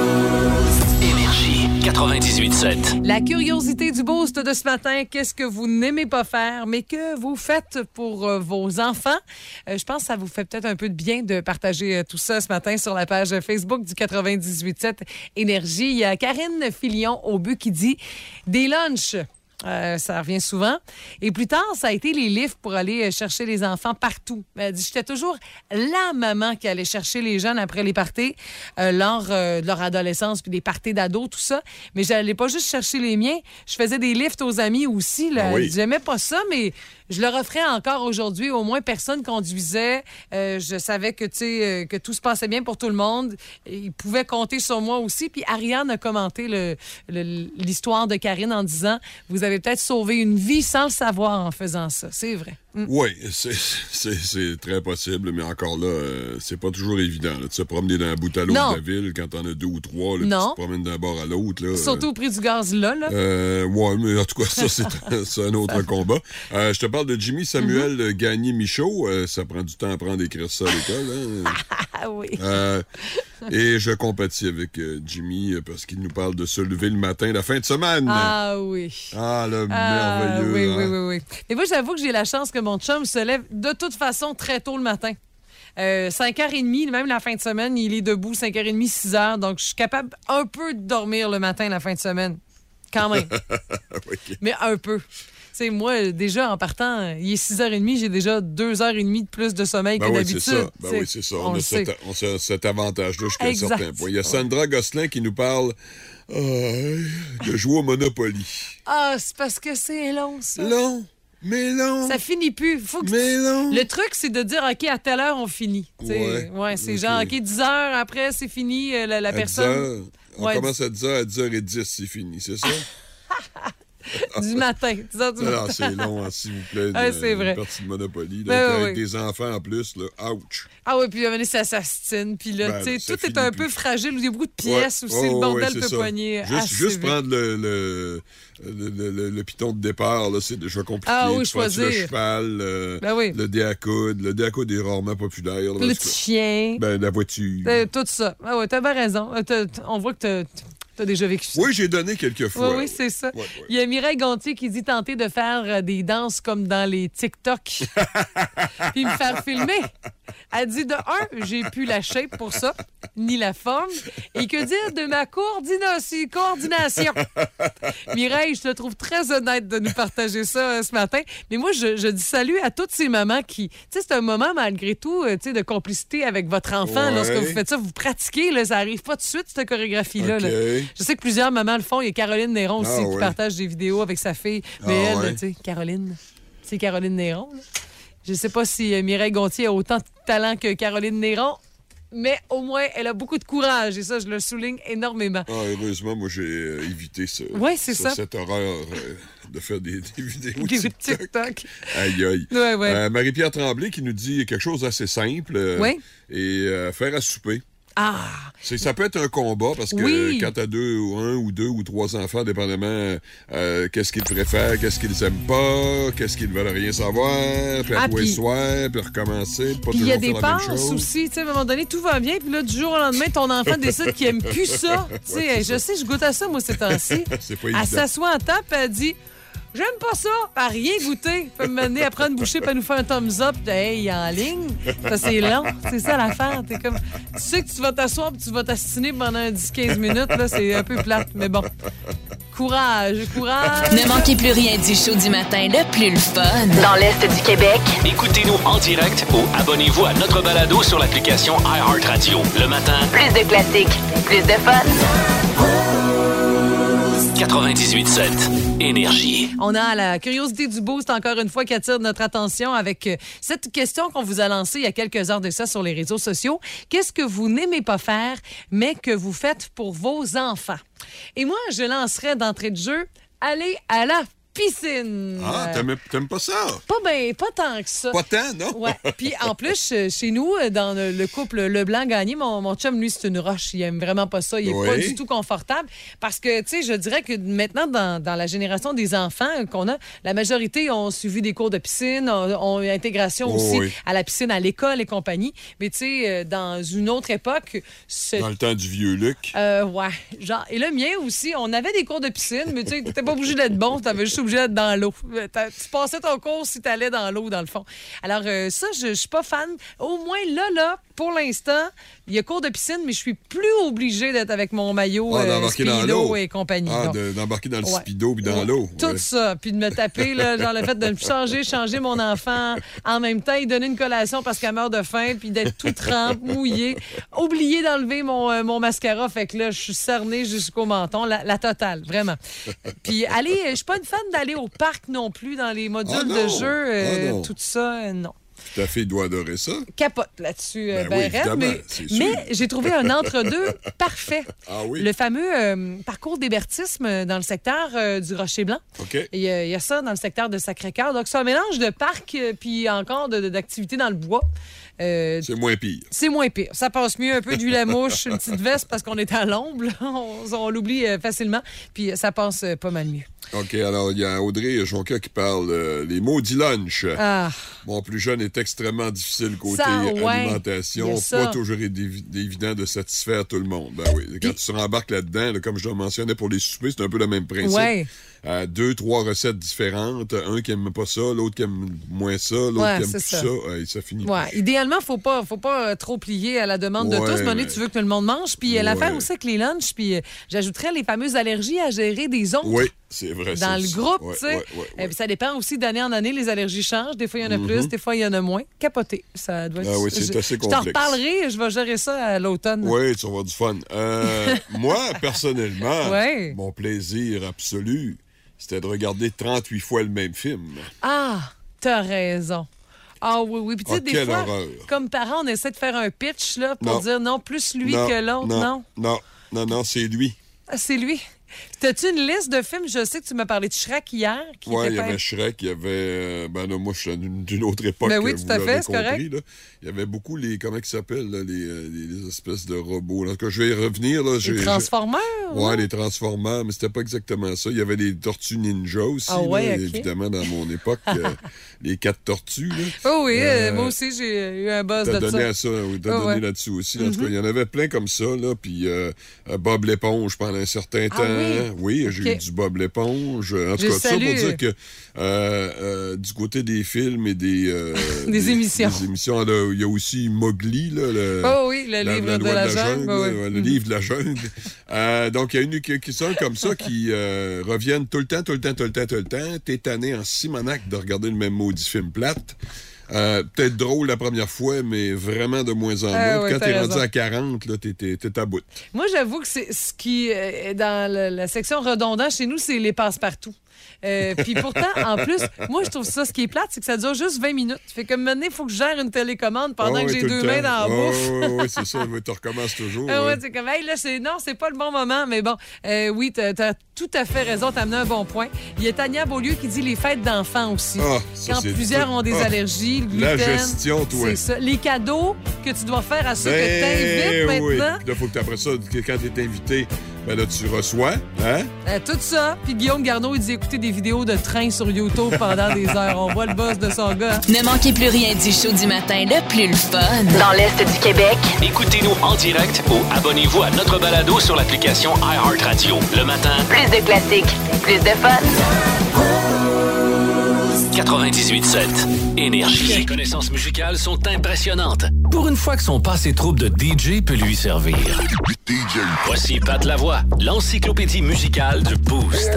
Énergie 98.7. La curiosité du boost de ce matin, qu'est-ce que vous n'aimez pas faire, mais que vous faites pour euh, vos enfants? Euh, je pense que ça vous fait peut-être un peu de bien de partager euh, tout ça ce matin sur la page Facebook du 98.7 Énergie. Il y a Karine Filion au but qui dit des lunchs. Euh, ça revient souvent. Et plus tard, ça a été les livres pour aller euh, chercher les enfants partout. Elle dit, j'étais toujours la maman qui allait chercher les jeunes après les parties, euh, lors euh, de leur adolescence, puis des parties d'ados, tout ça. Mais j'allais pas juste chercher les miens. Je faisais des lifts aux amis aussi. Là. Ah oui. J'aimais pas ça, mais je le referais encore aujourd'hui. Au moins, personne conduisait. Je savais que, tu que tout se passait bien pour tout le monde. Ils pouvaient compter sur moi aussi. Puis Ariane a commenté le- le- l'histoire de Karine en disant Vous avez peut-être sauvé une vie sans le savoir en faisant ça. C'est vrai. Mm. Oui, c'est- très possible, mais encore là, euh, c'est pas toujours évident. là, de se promener d'un bout à l'autre de la ville quand t'en as deux ou trois, là, Non. tu te promènes d'un bord à l'autre. Surtout au prix du gaz là. là. Euh, ouais, mais en tout cas, ça, c'est un, autre combat. Euh, je te parle de Jimmy Samuel Mm-hmm. Gagné Michaud. Euh, ça prend du temps à apprendre à écrire ça à l'école. hein. Ah oui. Et je compatis avec Jimmy parce qu'il nous parle de se lever le matin la fin de semaine. Ah oui. Ah, le Ah, merveilleux. oui, hein. oui, oui, oui. Mais moi, j'avoue que j'ai la chance que mon chum se lève de toute façon très tôt le matin. Euh, 5h30, même la fin de semaine, il est debout 5h30, 6h. Donc, je suis capable un peu de dormir le matin la fin de semaine. Quand même. Mais un peu. Sais, moi, déjà, en partant, il est 6h30, j'ai déjà 2h30 de plus de sommeil Ben que oui, d'habitude. Ben oui, c'est ça. on On, a cet, on a cet avantage-là jusqu'à un certain point. Il y a Sandra Gosselin qui nous parle euh, de jouer au Monopoly. Ah, c'est parce que c'est long, ça. Long, mais long, Ça finit plus. Faut que tu- mais long. Le truc, c'est de dire, OK, à telle heure, on finit. Tu sais, Ouais. c'est genre, OK, 10 heures après, c'est fini, euh, la, la À 10 personne heures. On Ouais, commence à 10 heures, à 10h10, c'est fini, c'est ça? du matin. 10 heures du Non, matin. non, c'est long, hein, s'il vous plaît. Ah, c'est vrai. Partie de Monopoly. Là, Ben, avec ouais. des enfants en plus, là, ouch. Ah oui, puis donné, ça s'astine. Puis là, Ben, tout est un plus. peu fragile. Il y a beaucoup de pièces Ouais. aussi. Oh, le bordel ouais, peut ça. poigner Juste, juste prendre le, le, le, le- le- le piton de départ, c'est déjà compliqué. Ah oui, Tu prends-tu Le choisir. cheval, le, Ben oui. le dé à coude. Le dé à coude est rarement populaire. là, Le petit chien. ben, la voiture. Euh, tout ça. Ah ouais, t'as bien raison. Euh, on voit que t'as as déjà vécu ça? Oui, j'ai donné quelques fois. oui, c'est ça. Ouais, ouais. Il y a Mireille Gontier qui dit tenter de faire euh, des danses comme dans les TikTok. Puis me faire filmer. Elle dit de un, j'ai plus la shape pour ça, ni la forme. Et que dire de ma coordination? Mireille, je te trouve très honnête de nous partager ça euh, ce matin. Mais moi, je, je dis salut à toutes ces mamans qui. Tu sais, c'est un moment malgré tout euh, tu sais, de complicité avec votre enfant. Ouais. Lorsque vous faites ça, vous pratiquez. Là, ça arrive pas tout de suite, cette chorégraphie-là. là. Je sais que plusieurs mamans le font. Il y a Caroline Néron aussi Ah, qui ouais. partage des vidéos avec sa fille. Mais Ah, elle, ouais. tu sais, Caroline, c'est Caroline Néron. là. Je sais pas si euh, Mireille Gontier a autant de talent que Caroline Néron, mais au moins, elle a beaucoup de courage. Et ça, je le souligne énormément. Ah, heureusement, moi, j'ai euh, évité. Ouais, ça. Cette horreur euh, de faire des, des vidéos Des TikTok. TikTok. Aïe, aïe. Ouais, ouais. Euh, Marie-Pierre Tremblay qui nous dit quelque chose d'assez simple. Et faire à souper. Ah! Ça peut être un combat parce que Oui. quand t'as deux ou un ou deux ou trois enfants, dépendamment euh, qu'est-ce qu'ils préfèrent, qu'est-ce qu'ils aiment pas, qu'est-ce qu'ils veulent rien savoir, puis à Ah, quoi puis- le soir, puis recommencer, pas il y a des passes aussi. Tu sais, à un moment donné, tout va bien. Puis là, du jour au lendemain, ton enfant décide qu'il aime plus ça. Tu sais, Ouais, je sais, je goûte à ça, moi, ces temps-ci. C'est pas Elle évident. s'assoit en table, elle dit J'aime pas ça. A rien goûté. Elle peut me mener à prendre une bouchée, puis elle nous fait un thumbs up. Puis, Hey, il est en ligne. Ça, c'est long. C'est ça l'affaire. T'es comme. Tu sais que tu vas t'asseoir, puis tu vas t'assiner pendant 10-15 minutes. Là, c'est un peu plate. Mais bon. Courage, courage. Ne manquez plus rien du show du matin le plus le fun. Dans l'Est du Québec, Écoutez-nous en direct ou abonnez-vous à notre balado sur l'application iHeartRadio. Le matin, plus de classiques, plus de fun. 98.7 Énergie. On a la curiosité du boost, encore une fois, qui attire notre attention avec euh, cette question qu'on vous a lancée il y a quelques heures de ça sur les réseaux sociaux. Qu'est-ce que vous n'aimez pas faire, mais que vous faites pour vos enfants? Et moi, je lancerais d'entrée de jeu, aller à la piscine. Ah, Euh, t'aimes, t'aimes pas ça? pas, ben, pas tant que ça. Pas tant, non? Ouais. Puis en plus, euh, chez nous, euh, dans le, le couple Leblanc-Gagné, mon, mon chum, lui, c'est une roche. Il aime vraiment pas ça. Il est Oui. pas du tout confortable. Parce que, tu sais, je dirais que maintenant, dans, dans la génération des enfants qu'on a, la majorité ont suivi des cours de piscine, ont, ont eu intégration Oh, aussi oui. à la piscine, à l'école et compagnie. Mais tu sais, dans une autre époque, ce Dans le temps du vieux Luc. euh, ouais. Genre, et le mien aussi, on avait des cours de piscine, mais tu sais, t'étais pas obligé d'être bon, t'avais juste obligé d'être dans l'eau. Euh, Tu passais ton cours si t'allais dans l'eau, dans le fond. Alors, euh, ça, je je suis pas fan. Au moins, là, là, pour l'instant, il y a cours de piscine, mais je suis plus obligée d'être avec mon maillot Ah, euh, d'embarquer dans Speedo l'eau. et compagnie. Ah, de- d'embarquer dans le Ouais. speedo puis dans Ouais. l'eau. Tout Ouais. ça. Puis de me taper, là, genre le fait de me changer, changer mon enfant en même temps, y donner une collation parce qu'elle meurt de faim, puis d'être tout trempe, mouillé. Oublier d'enlever mon, euh, mon mascara, fait que là, je suis cernée jusqu'au menton, la, la totale, vraiment. Puis aller, je suis pas une fan d'aller au parc non plus dans les modules Ah de jeu, euh, Ah non! tout ça, euh, non Ta fille doit adorer ça. capote là-dessus, euh, Ben oui, mais, j'ai trouvé un entre-deux parfait. Ah oui? Le fameux euh, parcours d'hébertisme dans le secteur euh, du. OK. Et, euh, Il y a ça dans le secteur de Sacré-Cœur. Donc, c'est un mélange de parc euh, puis encore de- de- d'activités dans le bois. Euh, C'est moins pire. c'est moins pire. Ça passe mieux un peu d'huile à mouche, une petite veste parce qu'on est à l'ombre. On, on l'oublie euh, facilement. Puis euh, ça passe pas mal mieux. OK, alors il y a Audrey Jonca qui parle euh, les maudits lunch. Ah, Mon plus jeune est extrêmement difficile côté Ça, ouais. Alimentation. Pas toujours évi- évident de satisfaire tout le monde. Ben oui. Quand tu te rembarques là-dedans, là, comme je le mentionnais pour les soupers, c'est un peu le même principe. Ouais. Euh, deux, trois recettes différentes. Un qui aime pas ça, l'autre qui aime moins ça, l'autre Ouais, qui aime plus ça. ça. Ouais, ça finit. ouais. Idéalement, faut pas, faut pas euh, trop plier à la demande de tous. Mais mais- tu veux que tout le monde mange. Puis euh, l'affaire aussi avec les lunchs. Puis j'ajouterais les fameuses allergies à gérer des ondes. Oui, c'est vrai. dans le aussi. groupe, tu sais. Et. Mm-hmm. puis ça dépend aussi d'année en année, les allergies changent. Des fois, il y en a plus, des fois, il y en a moins. Capoté, ça doit être... Ah oui, c'est assez Je t'en reparlerai, je vais gérer ça à l'automne. Oui, tu vas avoir du fun. Euh, moi, personnellement, Ouais. mon plaisir absolu, c'était de regarder 38 fois le même film. Ah, t'as raison. Ah oui, oui. Puis tu sais, Ah, des fois, horreur. comme parents, on essaie de faire un pitch là, pour Non. dire non, plus lui que l'autre. Non. non, non, non, non, c'est lui. Ah, c'est lui? T'as-tu une liste de films? Je sais que tu m'as parlé de Shrek hier. Oui, il y avait Shrek, il y avait. euh, ben non, moi, je suis d'une autre époque. Ben oui, tout à fait, c'est correct. là. Il y avait beaucoup les. Comment ils s'appellent, là, les, euh, les- les espèces de robots. En tout cas, je vais y revenir. Là, Les Transformers? Ouais, hein? les Transformers, mais c'était pas exactement ça. Il y avait les Tortues Ninja aussi, Ah ouais, là, ok. évidemment, dans mon époque. euh, les quatre tortues, là. Oh oui, euh, moi aussi, j'ai eu un buzz T'as de donné ça. à ça, oui, t'as Ah donné ouais. Mm-hmm. là-dessus aussi. En tout cas, il y en avait plein comme ça, là. Puis euh, Bob l'éponge pendant un certain Ah temps. oui? J'ai Ok. eu du Bob l'éponge. En tout cas, ça pour dire que euh, euh, du côté des films et des... euh, Des émissions. des émissions, là, il y a aussi Mowgli, là. Le, Oh oui, le la- livre la de la jungle. le livre de la jungle. Donc, il y a une quelques-uns comme ça qui reviennent tout le temps, tout le temps, tout le temps, tout le temps. T'es tanné en simonac de regarder le même maudit film plate. Euh, Peut-être drôle la première fois, mais vraiment de moins en moins. Ah ouais, Quand t'es rendu à 40, là, t'es- t'es t'es à bout. Moi, j'avoue que c'est ce qui est dans la section redondant chez nous, c'est les passe-partout. Euh, Puis pourtant, en plus, moi, je trouve ça, ce qui est plate, c'est que ça dure juste 20 minutes. Fait que maintenant, il faut que je gère une télécommande pendant Ah que j'ai deux mains dans la Ah bouffe. ouais, c'est ça. Ouais, Tu recommences toujours. Ah ouais, c'est comme, hey, là, c'est, non, c'est pas le bon moment, mais bon, euh, oui, t'as, t'as tout à fait raison, t'as amené un bon point. Il y a Tania Beaulieu qui dit les fêtes d'enfants aussi. Ça, Quand plusieurs tout. ont des allergies, le la gluten. gestion, toi. C'est ça. Les cadeaux que tu dois faire à ceux que Ben t'invites oui. maintenant. Là, faut que après ça, quand t'es invité, ben là, tu reçois. Hein? Euh, tout ça. Puis Guillaume Garneau, il dit écouter des vidéos de train sur YouTube pendant des heures. On voit le boss de son gars. Ne manquez plus rien du show du matin le plus le fun. Dans l'Est du Québec, Écoutez-nous en direct ou abonnez-vous à notre balado sur l'application iHeartRadio. Le matin, plus de classiques, plus de fun. 98.7. Énergie. Ses connaissances musicales sont impressionnantes. Pour une fois que son passé trouble de DJ peut lui servir. Voici Pat Lavoie, l'encyclopédie musicale du Boost.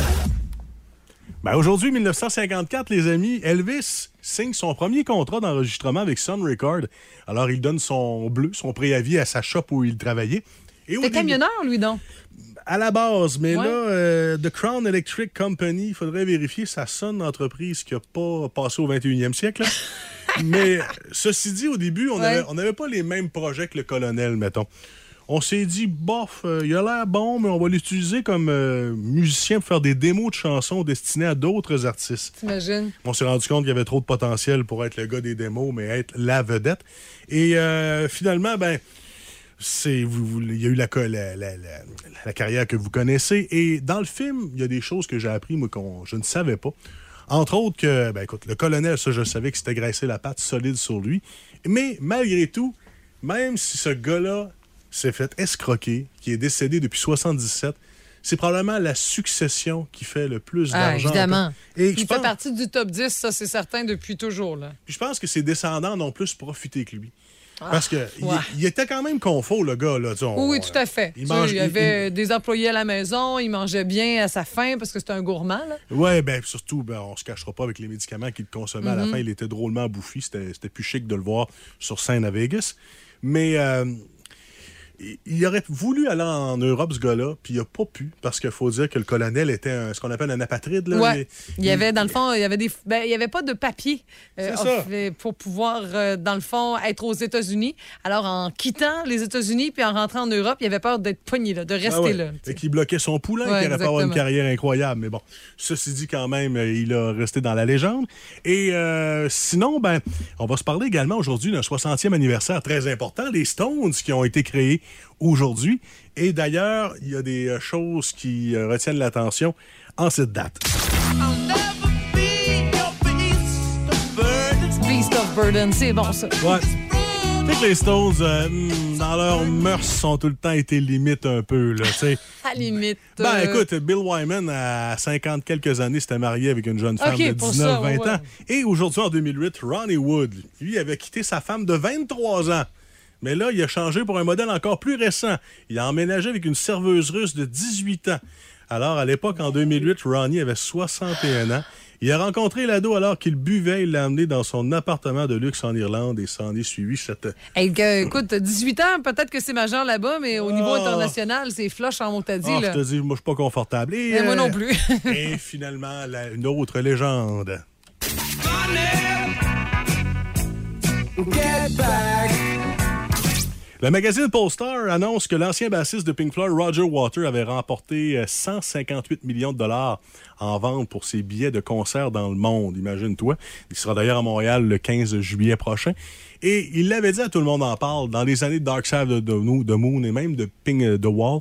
Ben aujourd'hui, 1954, les amis, Elvis signe son premier contrat d'enregistrement avec Sun Record. Alors, il donne son bleu, son préavis à sa shop où il travaillait. Début- camionneur, lui, donc? À la base, mais Ouais. là, euh, The Crown Electric Company, il faudrait vérifier, ça sonne entreprise qui n'a pas passé au 21e siècle. là. mais ceci dit, au début, on n'avait pas les mêmes projets que le colonel, mettons. On s'est dit, bof, euh, il a l'air bon, mais on va l'utiliser comme euh, musicien pour faire des démos de chansons destinées à d'autres artistes. T'imagines? On s'est rendu compte qu'il y avait trop de potentiel pour être le gars des démos, mais être la vedette. Et finalement, ben, c'est il y a eu la, co- la, la- la- la carrière que vous connaissez. Et dans le film, il y a des choses que j'ai appris, moi, qu'on je ne savais pas. Entre autres que, ben écoute, le colonel, ça, je savais que c'était graissé la patte solide sur lui. Mais malgré tout, même si ce gars-là s'est fait escroquer, qui est décédé depuis 77, c'est probablement la succession qui fait le plus Ah, d'argent. évidemment. Et Il je fait partie du top 10, ça, c'est certain, depuis toujours. Là. puis je pense que ses descendants n'ont plus profité que lui. Parce que il- ouais. il, était quand même confort, le gars. Là, on- Oui, oui, tout à fait. Il mange- il avait des employés à la maison, il mangeait bien à sa faim parce que c'était un gourmand. Ouais, ben surtout, ben, on se cachera pas avec les médicaments qu'il consommait. À la fin, il était drôlement bouffi. C'était c'était plus chic de le voir sur scène à Vegas. Mais euh, il aurait voulu aller en Europe, ce gars-là, puis il n'a pas pu, parce qu'il faut dire que le colonel était un- ce qu'on appelle un apatride. Là. Ouais. Il y avait, dans le fond, il y avait des, ben, il y avait pas de papier euh, ça. off- pour pouvoir, euh, dans le fond, être aux États-Unis. Alors, en quittant les États-Unis puis en rentrant en Europe, il avait peur d'être pogné là, de rester Ah ouais. là. Et qui bloquait son poulain, Ouais, qui aurait pas avoir une carrière incroyable. Mais bon, ceci dit, quand même, euh, il a resté dans la légende. Et euh, sinon, ben, on va se parler également aujourd'hui d'un 60e anniversaire très important, les Stones qui ont été créés aujourd'hui. Et d'ailleurs, il y a des euh, choses qui euh, retiennent l'attention en cette date. Beast of Burden, c'est bon ça. Ouais. Tu que les Stones, euh, hmm, dans leurs mœurs, sont tout le temps été limites un peu, là, tu sais. À la limite. Ben, euh, écoute, Bill Wyman, à 50 quelques années, s'était marié avec une jeune femme de pour 19-20 ça, ouais, ans. Et aujourd'hui, en 2008, Ronnie Wood, lui, avait quitté sa femme de 23 ans. Mais là, il a changé pour un modèle encore plus récent. Il a emménagé avec une serveuse russe de 18 ans. Alors, à l'époque, en 2008, Ronnie avait 61 ans. Il a rencontré l'ado alors qu'il buvait. Il l'a amené dans son appartement de luxe en Irlande et s'en est suivi cette hey, que- écoute, 18 ans, peut-être que c'est majeur là-bas, mais au niveau Ah. international, c'est flush en mot t'as dit. Ah, là. je te dis, moi, je suis pas confortable. Et, Mais moi euh, non plus. et finalement, la- une autre légende. Le magazine Polestar annonce que l'ancien bassiste de Pink Floyd, Roger Water, avait remporté euh, 158 millions de dollars en vente pour ses billets de concert dans le monde. Imagine-toi. Il sera d'ailleurs à Montréal le 15 juillet prochain. Et il l'avait dit à tout le monde en parle, dans les années de Dark Side the Moon et même de euh, the Wall,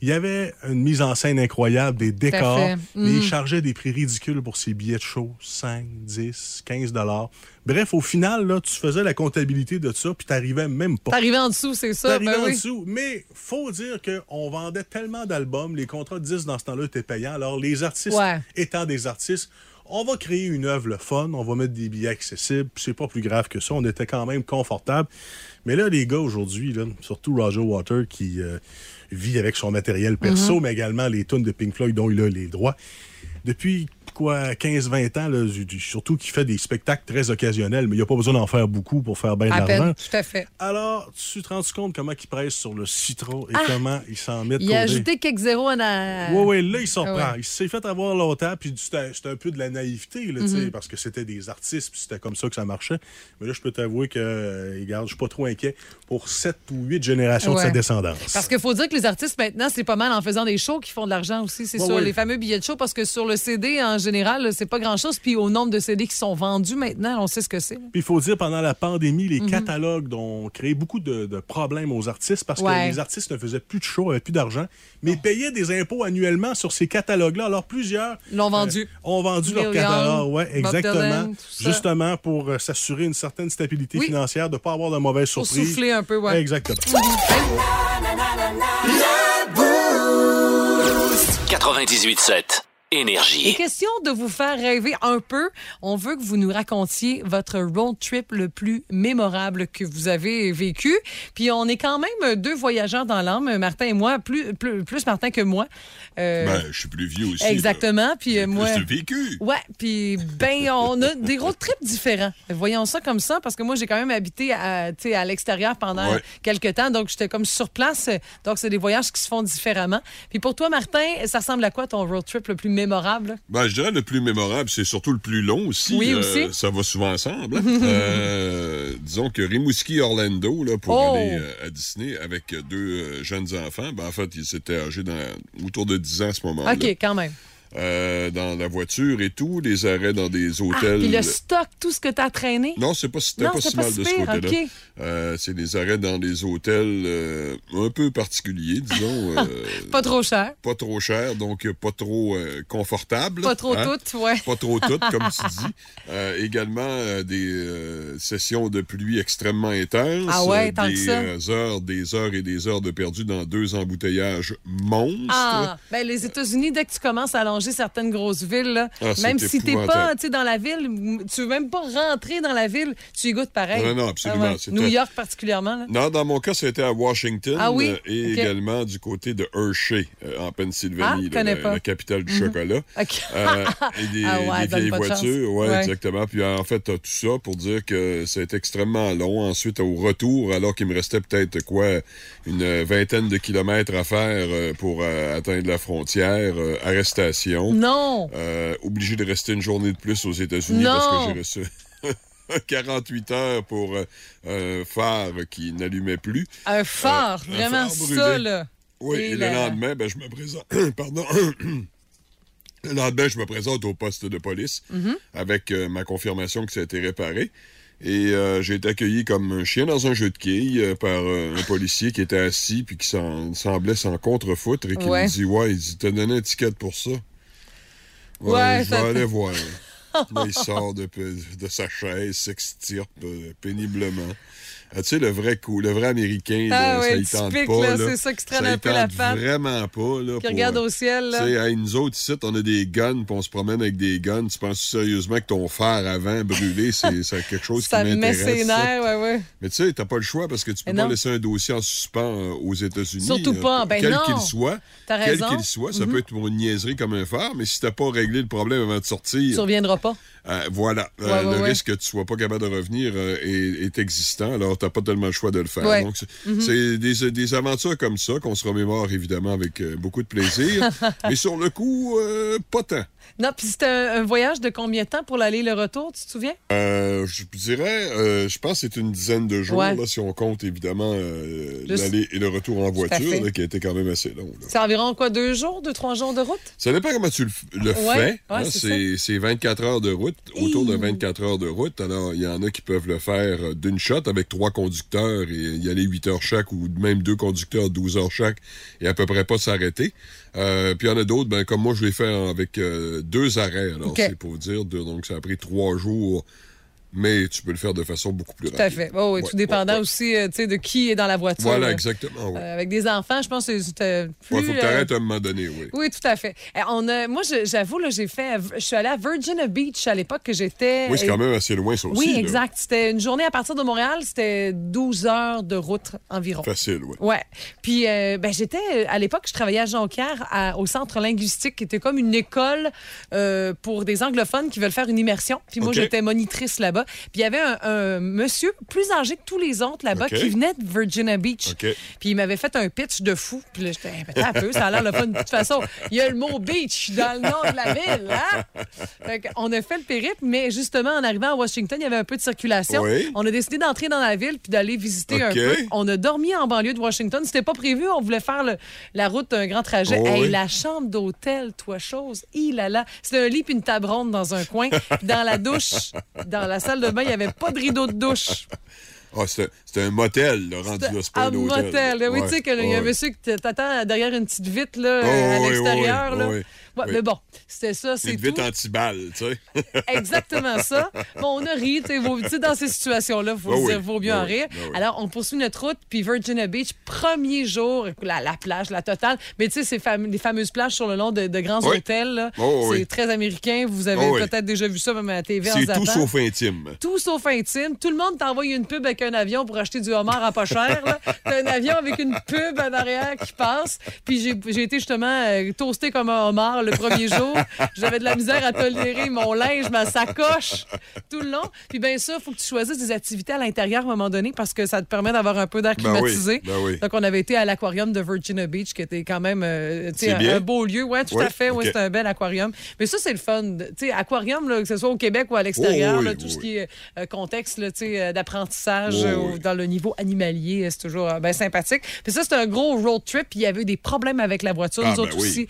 il y avait une mise en scène incroyable, des décors. fait. Mais il chargeait des prix ridicules pour ses billets de show, 5, 10, 15 dollars. Bref, au final, là, tu faisais la comptabilité de ça, puis t'arrivais même pas. T'arrivais en dessous, c'est ça. T'arrivais ben en oui. dessous. Mais faut dire qu'on vendait tellement d'albums, les contrats de 10 dans ce temps-là étaient payants. Alors, les artistes Ouais. étant des artistes, on va créer une œuvre le fun, on va mettre des billets accessibles, puis c'est pas plus grave que ça. On était quand même confortable. Mais là, les gars, aujourd'hui, surtout Roger Water, qui euh, vit avec son matériel perso, Mhm. mais également les tunes de Pink Floyd dont il a les droits. Depuis quoi, 15-20 ans, là, surtout qu'il fait des spectacles très occasionnels, mais il n'y a pas besoin d'en faire beaucoup pour faire bien de l'argent. tout à fait. Alors, tu te rends compte comment il presse sur le citron et Ah! comment il s'en met de Il a ajouté quelques zéros en a... Oui, oui, là, il s'en Ah reprend. ouais. Il s'est fait avoir longtemps, puis c'était un peu de la naïveté, là, sais, Mhm. parce que c'était des artistes, puis c'était comme ça que ça marchait. Mais là, je peux t'avouer que, euh, regarde, je suis pas trop inquiet pour sept ou huit générations de sa descendance. Parce qu'il faut dire que les artistes, maintenant, c'est pas mal en faisant des shows qui font de l'argent aussi. C'est Ouais, ouais. les fameux billets de show, parce que sur le CD, en général, c'est pas grand-chose. Puis au nombre de CD qui sont vendus maintenant, on sait ce que c'est. Puis il faut dire, pendant la pandémie, les Mhm. catalogues ont créé beaucoup de, de problèmes aux artistes parce Ouais. que les artistes ne faisaient plus de shows, n'avaient plus d'argent, mais payaient des impôts annuellement sur ces catalogues-là. Alors plusieurs L'ont vendu. euh, ont vendu Neil leur catalogue. Ouais, Bob exactement. Dylan. Justement pour euh, s'assurer une certaine stabilité Oui. financière, de ne pas avoir de mauvaises Pour surprises. souffler un peu, ouais. Exactement. 98.7 Et Énergie. question de vous faire rêver un peu, on veut que vous nous racontiez votre road trip le plus mémorable que vous avez vécu. Puis on est quand même deux voyageurs dans l'âme, Martin et moi, plus, plus, plus Martin que moi. Euh, Ben, je suis plus vieux aussi. exactement. Puis euh, moi. Plus de vécu. Ouais, puis ben on a des road trips différents. Voyons ça comme ça parce que moi j'ai quand même habité à, tu sais, à l'extérieur pendant Ouais. quelques temps, donc j'étais comme sur place. Donc c'est des voyages qui se font différemment. Puis pour toi Martin, ça ressemble à quoi ton road trip le plus mémorable? Ben, je dirais le plus mémorable, c'est surtout le plus long aussi. Oui, Euh, aussi. Ça va souvent ensemble. Euh, disons que Rimouski-Orlando, là, pour Oh! aller euh, à Disney avec deux jeunes enfants, ben, en fait, ils étaient âgés dans, autour de 10 ans à ce moment-là. OK, quand même. Euh, dans la voiture et tout, les arrêts dans des Ah, hôtels. puis le stock, tout ce que tu as traîné? Non, c'est pas, c'était Non, pas si pas mal si de ce côté-là. Euh, c'est des arrêts dans des hôtels euh, un peu particuliers, disons. pas trop cher, pas trop cher, donc pas trop confortable. pas trop hein? toutes, ouais. Pas trop toutes, comme tu dis. Également, des sessions de pluie extrêmement intenses. Ah ouais, tant que des ça. euh, heures, des heures et des heures de perdu dans deux embouteillages monstres. Ah, ben les États-Unis, dès que tu commences à certaines grosses villes. là. Ah, même si t'es pas tu dans la ville, tu veux même pas rentrer dans la ville, tu y goûtes pareil. Non, non, absolument, Ah ouais. New York particulièrement. là. Non, dans mon cas, c'était à Washington Ah oui? euh, et également du côté de Hershey, euh, en Pennsylvanie, là, la, capitale du chocolat. OK. Euh, et des, ouais, des vieilles voitures, ouais, Ouais. exactement. Puis en fait, t'as tout ça pour dire que c'est extrêmement long. Ensuite, au retour, alors qu'il me restait peut-être quoi, une vingtaine de kilomètres à faire pour atteindre la frontière, euh, Non! Euh, obligé de rester une journée de plus aux États-Unis parce que j'ai reçu 48 heures pour euh, un phare qui n'allumait plus. Un phare, Euh, un vraiment phare ça, là. Oui, Et et, la- le lendemain, ben, je me présente. Pardon. le lendemain, je me présente au poste de police Mm-hmm. avec euh, ma confirmation que ça a été réparé. Et euh, j'ai été accueilli comme un chien dans un jeu de quilles euh, par euh, un policier qui était assis puis qui semblait s'en contrefoutre et qui Ouais. me dit Ouais, il dit T'as donné un ticket pour ça Ouais, Ouais, je vais aller voir. Là, il sort de, de sa chaise, s'extirpe euh, péniblement. Ah, tu sais, le vrai coup, le vrai Américain, Ah là, ouais, ça y tente typique, pas. là, là. c'est ça qui se traîne Ça un peu la tente patte. vraiment pas. Là, Qui pour, regarde au ciel, tu là. sais, hey, nous autres, ici, on a des guns, puis on se promène avec des guns. Tu penses sérieusement que ton fer avant brûlé, c'est quelque chose Ça qui me met m'intéresse? ses ça? nerfs, ouais, ouais. Mais tu sais, t'as pas le choix parce que tu peux pas laisser un dossier en suspens euh, aux États-Unis. Surtout euh, pas, ben quel non. qu'il soit. T'as Quel raison. Qu'il soit, ça peut être une niaiserie comme un phare, mais si t'as pas réglé le problème avant de Tu sortir, reviendras pas. Euh, voilà, Euh, Ouais, le ouais. risque que tu sois pas capable de revenir euh, est, est existant, alors t'as pas tellement le choix de le faire. Donc, c'est Mm-hmm. c'est des, des aventures comme ça qu'on se remémore évidemment avec beaucoup de plaisir, mais sur le coup, pas tant. Non, puis c'était un, un voyage de combien de temps pour l'aller et le retour, tu te souviens? Je dirais, je pense que c'est une dizaine de jours, là, si on compte évidemment l'aller et le retour en voiture, là, qui a été quand même assez long. C'est environ quoi, deux jours, deux, trois jours de route? Ça dépend comment tu le, fais. hein, c'est 24 heures de route, autour de Hi. 24 heures de route. Alors, il y en a qui peuvent le faire euh, d'une shot avec trois conducteurs et y aller 8 heures chaque ou même deux conducteurs 12 heures chaque et à peu près pas s'arrêter. Euh, puis il y en a d'autres, ben, comme moi, je l'ai fait avec euh, deux arrêts. Alors, c'est pour dire, de- donc ça a pris trois jours, mais tu peux le faire de façon beaucoup plus Tout à rapide. fait. Oh, oui, Ouais, tout dépendant ouais, ouais. aussi euh, tu de qui est dans la voiture. Voilà, là. exactement. Euh, avec des enfants, je pense que c'était plus... Ouais, faut que euh, t'arrêtes à un moment donné, oui. Oui, tout à fait. Euh, On a, moi, je- j'avoue, j'ai fait. Je suis allée à Virginia Beach à l'époque que j'étais. Oui, c'est quand même assez loin, ça aussi. Oui, là. exact. C'était une journée à partir de Montréal, c'était 12 heures de route environ. Facile, oui. Ouais. Puis, euh, ben, j'étais, à l'époque, je travaillais à Jonquière, à- au centre linguistique, qui était comme une école euh, pour des anglophones qui veulent faire une immersion. Puis moi, j'étais monitrice là-bas. Puis il y avait un, un monsieur plus âgé que tous les autres là-bas qui venait de Virginia Beach. Puis il m'avait fait un pitch de fou. Puis là, j'étais, ben, attends un peu, ça a l'air le fun. De toute façon, il y a le mot beach dans le nom de la ville, hein? Fait on a fait le périple, mais justement, en arrivant à Washington, il y avait un peu de circulation. Oui. On a décidé d'entrer dans la ville puis d'aller visiter un peu. On a dormi en banlieue de Washington. C'était pas prévu. On voulait faire le- la route d'un grand trajet. Oh, Hey, oui. La chambre d'hôtel, toi, chose. Il là là. C'était un lit puis une table ronde dans un coin. Puis dans la douche, dans la salle de bain, il n'y avait pas de rideau de douche. Ah, c'était c'était un motel, là, rendu là, c'est pas Un un hôtel. motel. Oui, Ouais, tu sais qu'il y a un ouais. monsieur qui t'attend derrière une petite vitre là, Oh, à l'extérieur. oui, oui, Ouais, oui. Mais bon, c'était ça, c'est tout. vitre anti-balle, tu sais. Exactement ça. Bon, on a ri, tu sais, vaut- dans ces situations-là, il faut, oui, bien ah en rire. Alors, on poursuit notre route, puis Virginia Beach, premier jour, la, la plage, la totale. Mais tu sais, ces fam- les fameuses plages sur le long de, de grands Oui. hôtels, là, Oh, c'est très américain. Vous avez Oh, peut-être déjà vu ça même à la TV C'est tout sauf intime. Tout sauf intime. Tout le monde t'envoie une pub avec un avion pour acheter du homard à pas cher. T'as un avion avec une pub en arrière qui passe. Puis j'ai, j'ai été justement euh, toasté comme un homard le premier jour. J'avais de la misère à tolérer mon linge, ma sacoche tout le long. Puis bien sûr, il faut que tu choisisses des activités à l'intérieur à un moment donné parce que ça te permet d'avoir un peu d'air Ben oui, climatisé. ben oui. Donc on avait été à l'aquarium de Virginia Beach qui était quand même euh, un, un beau lieu. Ouais, tout Oui, à fait. Ouais, OK. c'est un bel aquarium. Mais ça, c'est le fun. Tu sais, aquarium, là, que ce soit au Québec ou à l'extérieur, Oh tout ce qui est euh, contexte euh, d'apprentissage Oh euh, dans le niveau animalier, c'est toujours ben, sympathique. Puis ça, c'est un gros road trip. puis Il y avait eu des problèmes avec la voiture. Ah, Nous ben autres aussi.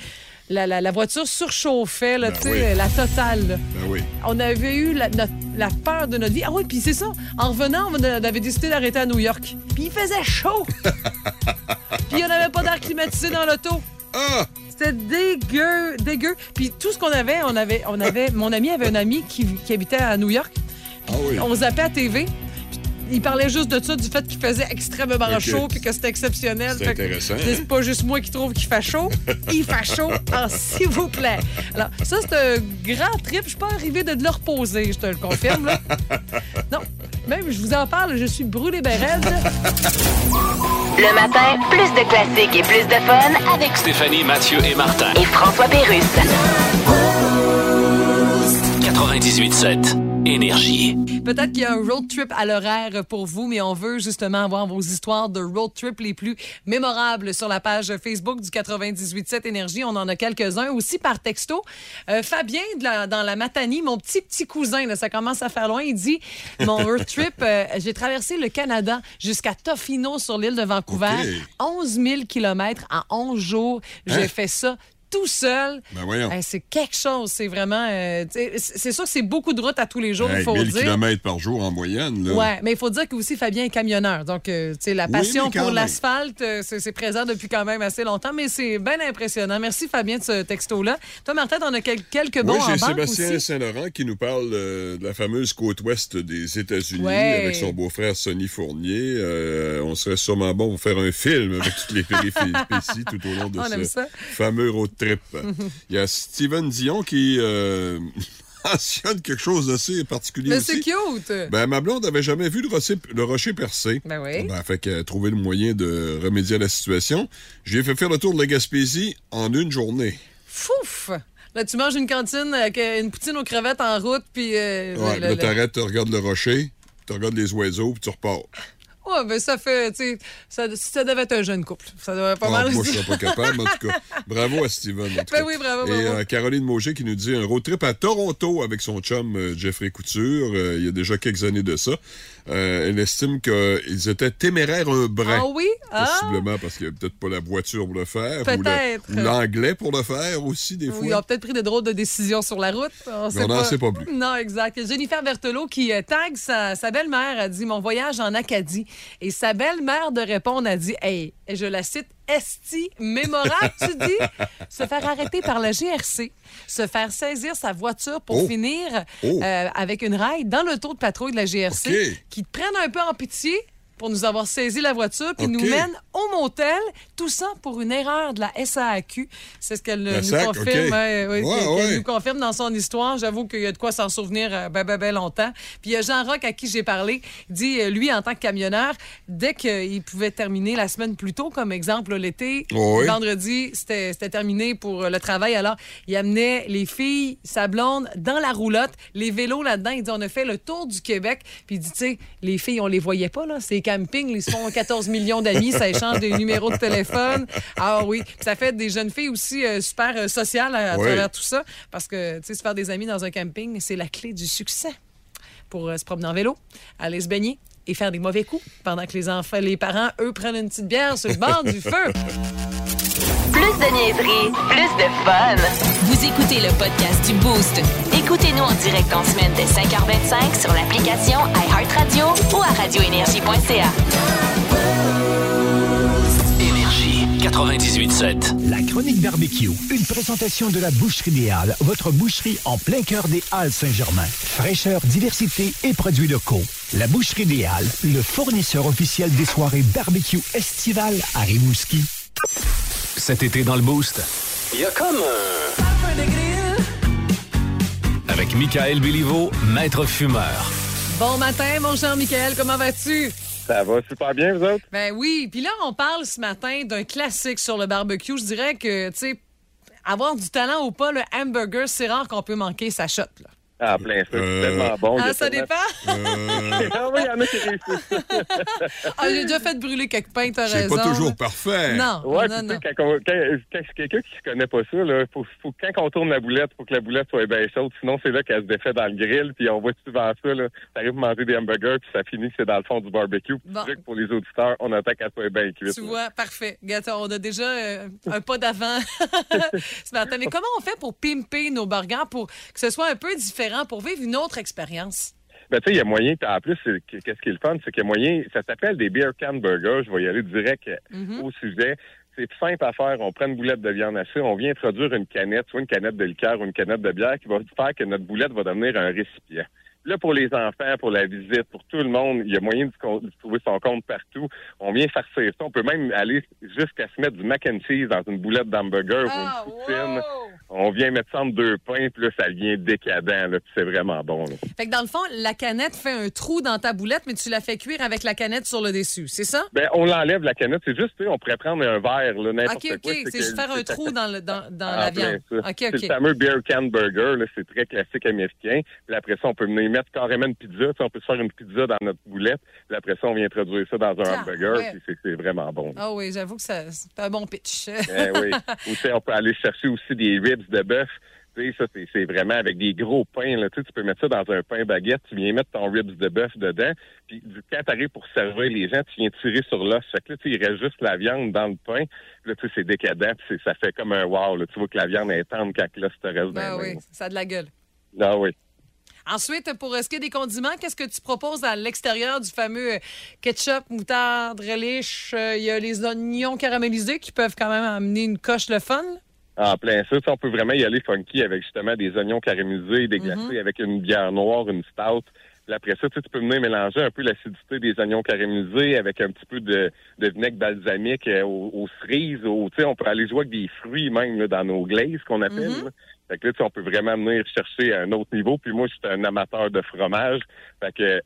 La, la- la voiture surchauffait, là, Ben tu sais, oui. la totale. là. Ben oui. On avait eu la, notre- la peur de notre vie. Ah oui, puis c'est ça. En revenant, on avait décidé d'arrêter à New York. Puis il faisait chaud. puis il n'y en avait pas d'air climatisé dans l'auto. Ah! C'était dégueu, dégueu. Puis tout ce qu'on avait, on avait, on avait, mon ami avait un ami qui, qui habitait à New York. Ah oui. On zappait à TV. Il parlait juste de ça, du fait qu'il faisait extrêmement chaud puis que c'était exceptionnel. C'est intéressant, C'est hein? pas juste moi qui trouve qu'il fait chaud. Il fait chaud. Alors, s'il vous plaît. Alors, ça, c'est un grand trip. Je suis pas arrivé de le reposer, je te le confirme. Là. Non. Même, je vous en parle, je suis brûlée ben raide. Le matin, plus de classiques et plus de fun avec Stéphanie, Mathieu et Martin. et François Pérusse. 98.7 Énergie. Peut-être qu'il y a un road trip à l'horaire pour vous, mais on veut justement avoir vos histoires de road trip les plus mémorables sur la page Facebook du 98.7 Énergie. On en a quelques-uns aussi par texto. Euh, Fabien, de la- dans la Matanie, mon petit petit cousin, là, ça commence à faire loin, il dit Mon road trip, euh, j'ai traversé le Canada jusqu'à Tofino sur l'île de Vancouver. OK. 11 000 kilomètres en 11 jours. J'ai Hein? fait ça tout seul. Ben voyons. Hey, c'est quelque chose. C'est vraiment. euh, c'est sûr que c'est beaucoup de routes à tous les jours, il Hey, faut 1000 dire. km par jour en moyenne. Là. Ouais, mais il faut dire que aussi Fabien est camionneur. Donc, euh, la Oui, passion quand pour l'asphalte, euh, c'est présent depuis quand même assez longtemps, mais c'est bien impressionnant. Merci Fabien de ce texto-là. Toi, Martin, t'en as quel- quelques bons Oui, en Sébastien. Saint-Laurent qui nous parle euh, de la fameuse côte ouest des États-Unis Ouais. avec son beau-frère Sonny Fournier. Euh, on serait sûrement bon pour faire un film avec toutes les péripéties tout au long de On aime ce ça. fameux road trip. Il y a Steven Dion qui euh, mentionne quelque chose d'assez particulier Mais c'est cute. Ben, ma blonde avait jamais vu le rocher, le rocher percé. Ben oui. Ben, fait qu'elle a trouvé le moyen de remédier à la situation. J'ai fait faire le tour de la Gaspésie en une journée. Fouf! Là, tu manges une cantine avec euh, une poutine aux crevettes en route, puis. euh, Ouais, là, t'arrêtes, tu regardes le rocher, tu regardes les oiseaux, puis tu repars. Ouais, ben ça fait, tu sais, ça, ça devait être un jeune couple. Ça devait pas Ah, mal. moi, je serais pas capable, en tout cas. Bravo à Steven. en tout Ben cas. oui, bravo, Et bravo. euh, Caroline Mauger qui nous dit un road trip à Toronto avec son chum euh, Jeffrey Couture. euh, il y a déjà quelques années de ça. Euh, elle estime qu'ils étaient téméraires un brin. Ah oui? Ah! Possiblement parce qu'il n'y a peut-être pas la voiture pour le faire. Peut-être. Ou l'anglais pour le faire aussi, des Oui, fois. ils ont peut-être pris de drôles de décisions sur la route. On n'en sait pas plus. Non, exact. Jennifer Berthelot qui euh, tag sa, sa belle-mère a dit Mon voyage en Acadie. Et sa belle-mère de répondre a dit Hey, et je la cite, Esti, mémorable, tu dis? Se faire arrêter par la GRC, se faire saisir sa voiture pour Oh. finir Oh. euh, avec une raille dans le taux de patrouille de la GRC, qui te prennent un peu en pitié pour nous avoir saisi la voiture, puis nous mènent au motel, tout ça pour une erreur de la SAQ. C'est ce qu'elle euh, nous SAC, confirme. Ouais, ouais. nous confirme dans son histoire. J'avoue qu'il y a de quoi s'en souvenir euh, ben, ben, ben longtemps. Puis il y a Jean Roch à qui j'ai parlé. Dit, euh, lui, en tant que camionneur, dès qu'il pouvait terminer la semaine plus tôt, comme exemple l'été, Oui. vendredi, c'était terminé pour euh, le travail. Alors, il amenait les filles, sa blonde, dans la roulotte, les vélos là-dedans. Il dit, on a fait le tour du Québec. Puis il dit, tu sais, les filles, on les voyait pas, là. C'est camping, ils se font 14 millions d'amis, ça échange des numéros de téléphone. Ah oui. Puis ça fait des jeunes filles aussi euh, super euh, sociales à, à Oui. travers tout ça. Parce que, tu sais, se faire des amis dans un camping, c'est la clé du succès pour euh, se promener en vélo, aller se baigner et faire des mauvais coups pendant que les enfants, les parents, eux, prennent une petite bière sur le bord du feu. Plus de niaiserie, plus de fun. Vous écoutez le podcast du Boost. Écoutez-nous en direct en semaine dès 5h25 sur l'application iHeartRadio ou à radioénergie.ca. Énergie. 98.7. La chronique barbecue, une présentation de la Boucherie des Halles, votre boucherie en plein cœur des Halles Saint-Germain. Fraîcheur, diversité et produits locaux. La Boucherie des Halles, le fournisseur officiel des soirées barbecue estivales à Rimouski. Cet été dans le Boost, il y a comme un... Avec Michael Béliveau, maître fumeur. Bon matin, mon cher Michael, comment vas-tu? Ça va super bien, vous autres? Ben oui, puis là, on parle ce matin d'un classique sur le barbecue. Je dirais que, tu sais, avoir du talent ou pas, le hamburger, c'est rare qu'on peut manquer sa shot. Là. Ah, plein ça, c'est Euh, tellement bon. il Ah, ça tellement- dépend. Euh, Ah oui, il y en a qui réussissent. Ah, j'ai déjà fait brûler quelques pains, t'as c'est raison. pas toujours parfait. Non, Ouais, non, non. quand, on- quand- quand c'est quelqu'un qui connaît pas ça, là, faut, faut, quand on tourne la boulette, faut que la boulette soit bien chaude, sinon c'est là qu'elle se défait dans le grill, puis on voit souvent ça, là, t'arrives à manger des hamburgers, puis ça finit que c'est dans le fond du barbecue. Bon. c'est vrai que pour les auditeurs, on attend qu'elle soit bien cuite. Tu là. vois, parfait. Gâteau, on a déjà euh, un pas d'avant ce matin. Mais comment on fait pour pimper nos burgers pour que ce soit un peu différent, pour vivre une autre expérience? Ben, tu sais, il y a moyen, en plus, qu'est-ce qui est le fun, c'est qu'il y a moyen, ça s'appelle des beer can burgers, je vais y aller direct euh, Mhm. au sujet. C'est simple à faire, on prend une boulette de viande hachée, on vient introduire une canette, soit une canette de liqueur ou une canette de bière qui va faire que notre boulette va devenir un récipient. Là, pour les enfants, pour la visite, pour tout le monde, il y a moyen de, de trouver son compte partout. On vient farcir ça. On peut même aller jusqu'à se mettre du mac and cheese dans une boulette d'hamburger Ah, ou une poutine. wow! On vient mettre ça entre deux pains, puis là, ça devient décadent, là, puis c'est vraiment bon. là. Fait que dans le fond, la canette fait un trou dans ta boulette, mais tu la fais cuire avec la canette sur le dessus, c'est ça? Ben, on l'enlève la canette. C'est juste, tu sais, on pourrait prendre un verre, là, n'importe OK, OK. quoi. C'est juste faire un trou dans, le, dans, dans Ah, la plein viande. OK, C'est le OK. fameux beer can burger, c'est très classique américain. Puis après ça, on peut venir mettre carrément une pizza. On peut se faire une pizza dans notre boulette. Puis après ça, on vient introduire ça dans un Ah, hamburger. ouais. Puis c'est- vraiment bon. Ah oui, j'avoue que c'est un bon pitch. Eh oui. Ou tu sais, on peut aller chercher aussi des ribs de bœuf. Tu sais, ça, c'est- vraiment avec des gros pains. Là. Tu peux mettre ça dans un pain baguette. Tu viens mettre ton ribs de bœuf dedans. Puis du- quand tu arrives pour servir les gens, tu viens tirer sur l'os. Fait que là, il reste juste la viande dans le pain. Là, tu sais, c'est décadent. Puis ça fait comme un wow. Là. Tu vois que la viande est tendre quand l'os te reste dans Ben les oui, mains. ça a de la gueule. Ah oui. Ensuite, pour ce qui est des condiments, qu'est-ce que tu proposes à l'extérieur du fameux euh, ketchup, moutarde, relish? Euh, Il y a les oignons caramélisés qui peuvent quand même amener une coche le fun. En plein ça, on peut vraiment y aller funky avec justement des oignons caramélisés, des glacés, avec une bière noire, une stout. Puis après ça, tu peux venir mélanger un peu l'acidité des oignons caramélisés avec un petit peu de, de vinaigre balsamique euh, aux, aux cerises. Aux, on peut aller jouer avec des fruits même là, dans nos glazes qu'on appelle. là. Fait que là, on peut vraiment venir chercher à un autre niveau. Puis moi, je suis un amateur de fromage. Fait que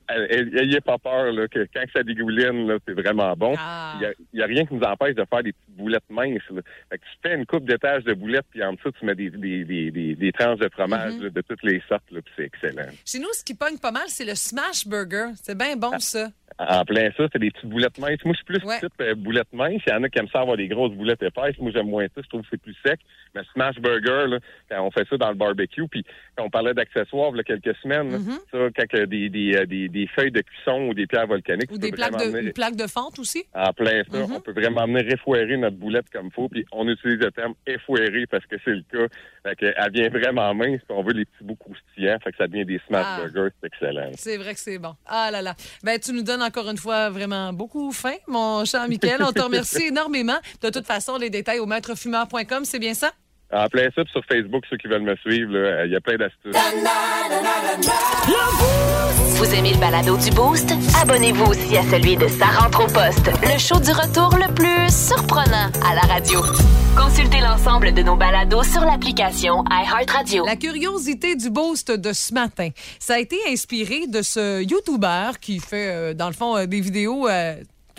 ayez pas peur là, que quand ça dégouline, là, c'est vraiment bon. Ah. Il y a- il y a, rien qui nous empêche de faire des petites boulettes minces. là. Fait que tu fais une coupe d'étage de boulettes, puis en dessous, tu mets des, des, des, des, des tranches de fromage Mm-hmm. là, de toutes les sortes, là, puis c'est excellent. Chez nous, ce qui pogne pas mal, c'est le smash burger. C'est bien bon, ça. En plein ça, c'est des petites boulettes minces. Moi, je suis plus Ouais. type euh, boulettes minces. Il y en a qui aiment ça avoir des grosses boulettes épaisses. Moi, j'aime moins ça. Je trouve que c'est plus sec. Mais smash burger, là, quand on fait ça dans le barbecue, puis quand on parlait d'accessoires il y a quelques semaines, là, ça, quand il a des, des, euh, des, des feuilles de cuisson ou des pierres volcaniques, Ou des plaques de, venir- une plaque de fente aussi? En plein ça, on peut vraiment venir réfouérer notre boulette comme faut, puis on utilise le terme effouérer parce que c'est le cas. Fait que elle vient vraiment mince, puis on veut les petits bouts croustillants, fait que ça devient des smash Ah. burgers, c'est excellent. C'est vrai que c'est bon. Ah là là. Ben, tu nous donnes encore une fois vraiment beaucoup faim, mon cher Michael. On te remercie énormément. De toute façon, les détails au maîtrefumeur.com, c'est bien ça? En plein ça, sur Facebook, ceux qui veulent me suivre, il y a plein d'astuces. Vous aimez le balado du Boost? Abonnez-vous aussi à celui de Sa rentre au poste, le show du retour le plus surprenant à la radio. Consultez l'ensemble de nos balados sur l'application iHeartRadio. La curiosité du boost de ce matin, ça a été inspiré de ce YouTuber qui fait, euh, dans le fond, euh, des vidéos euh,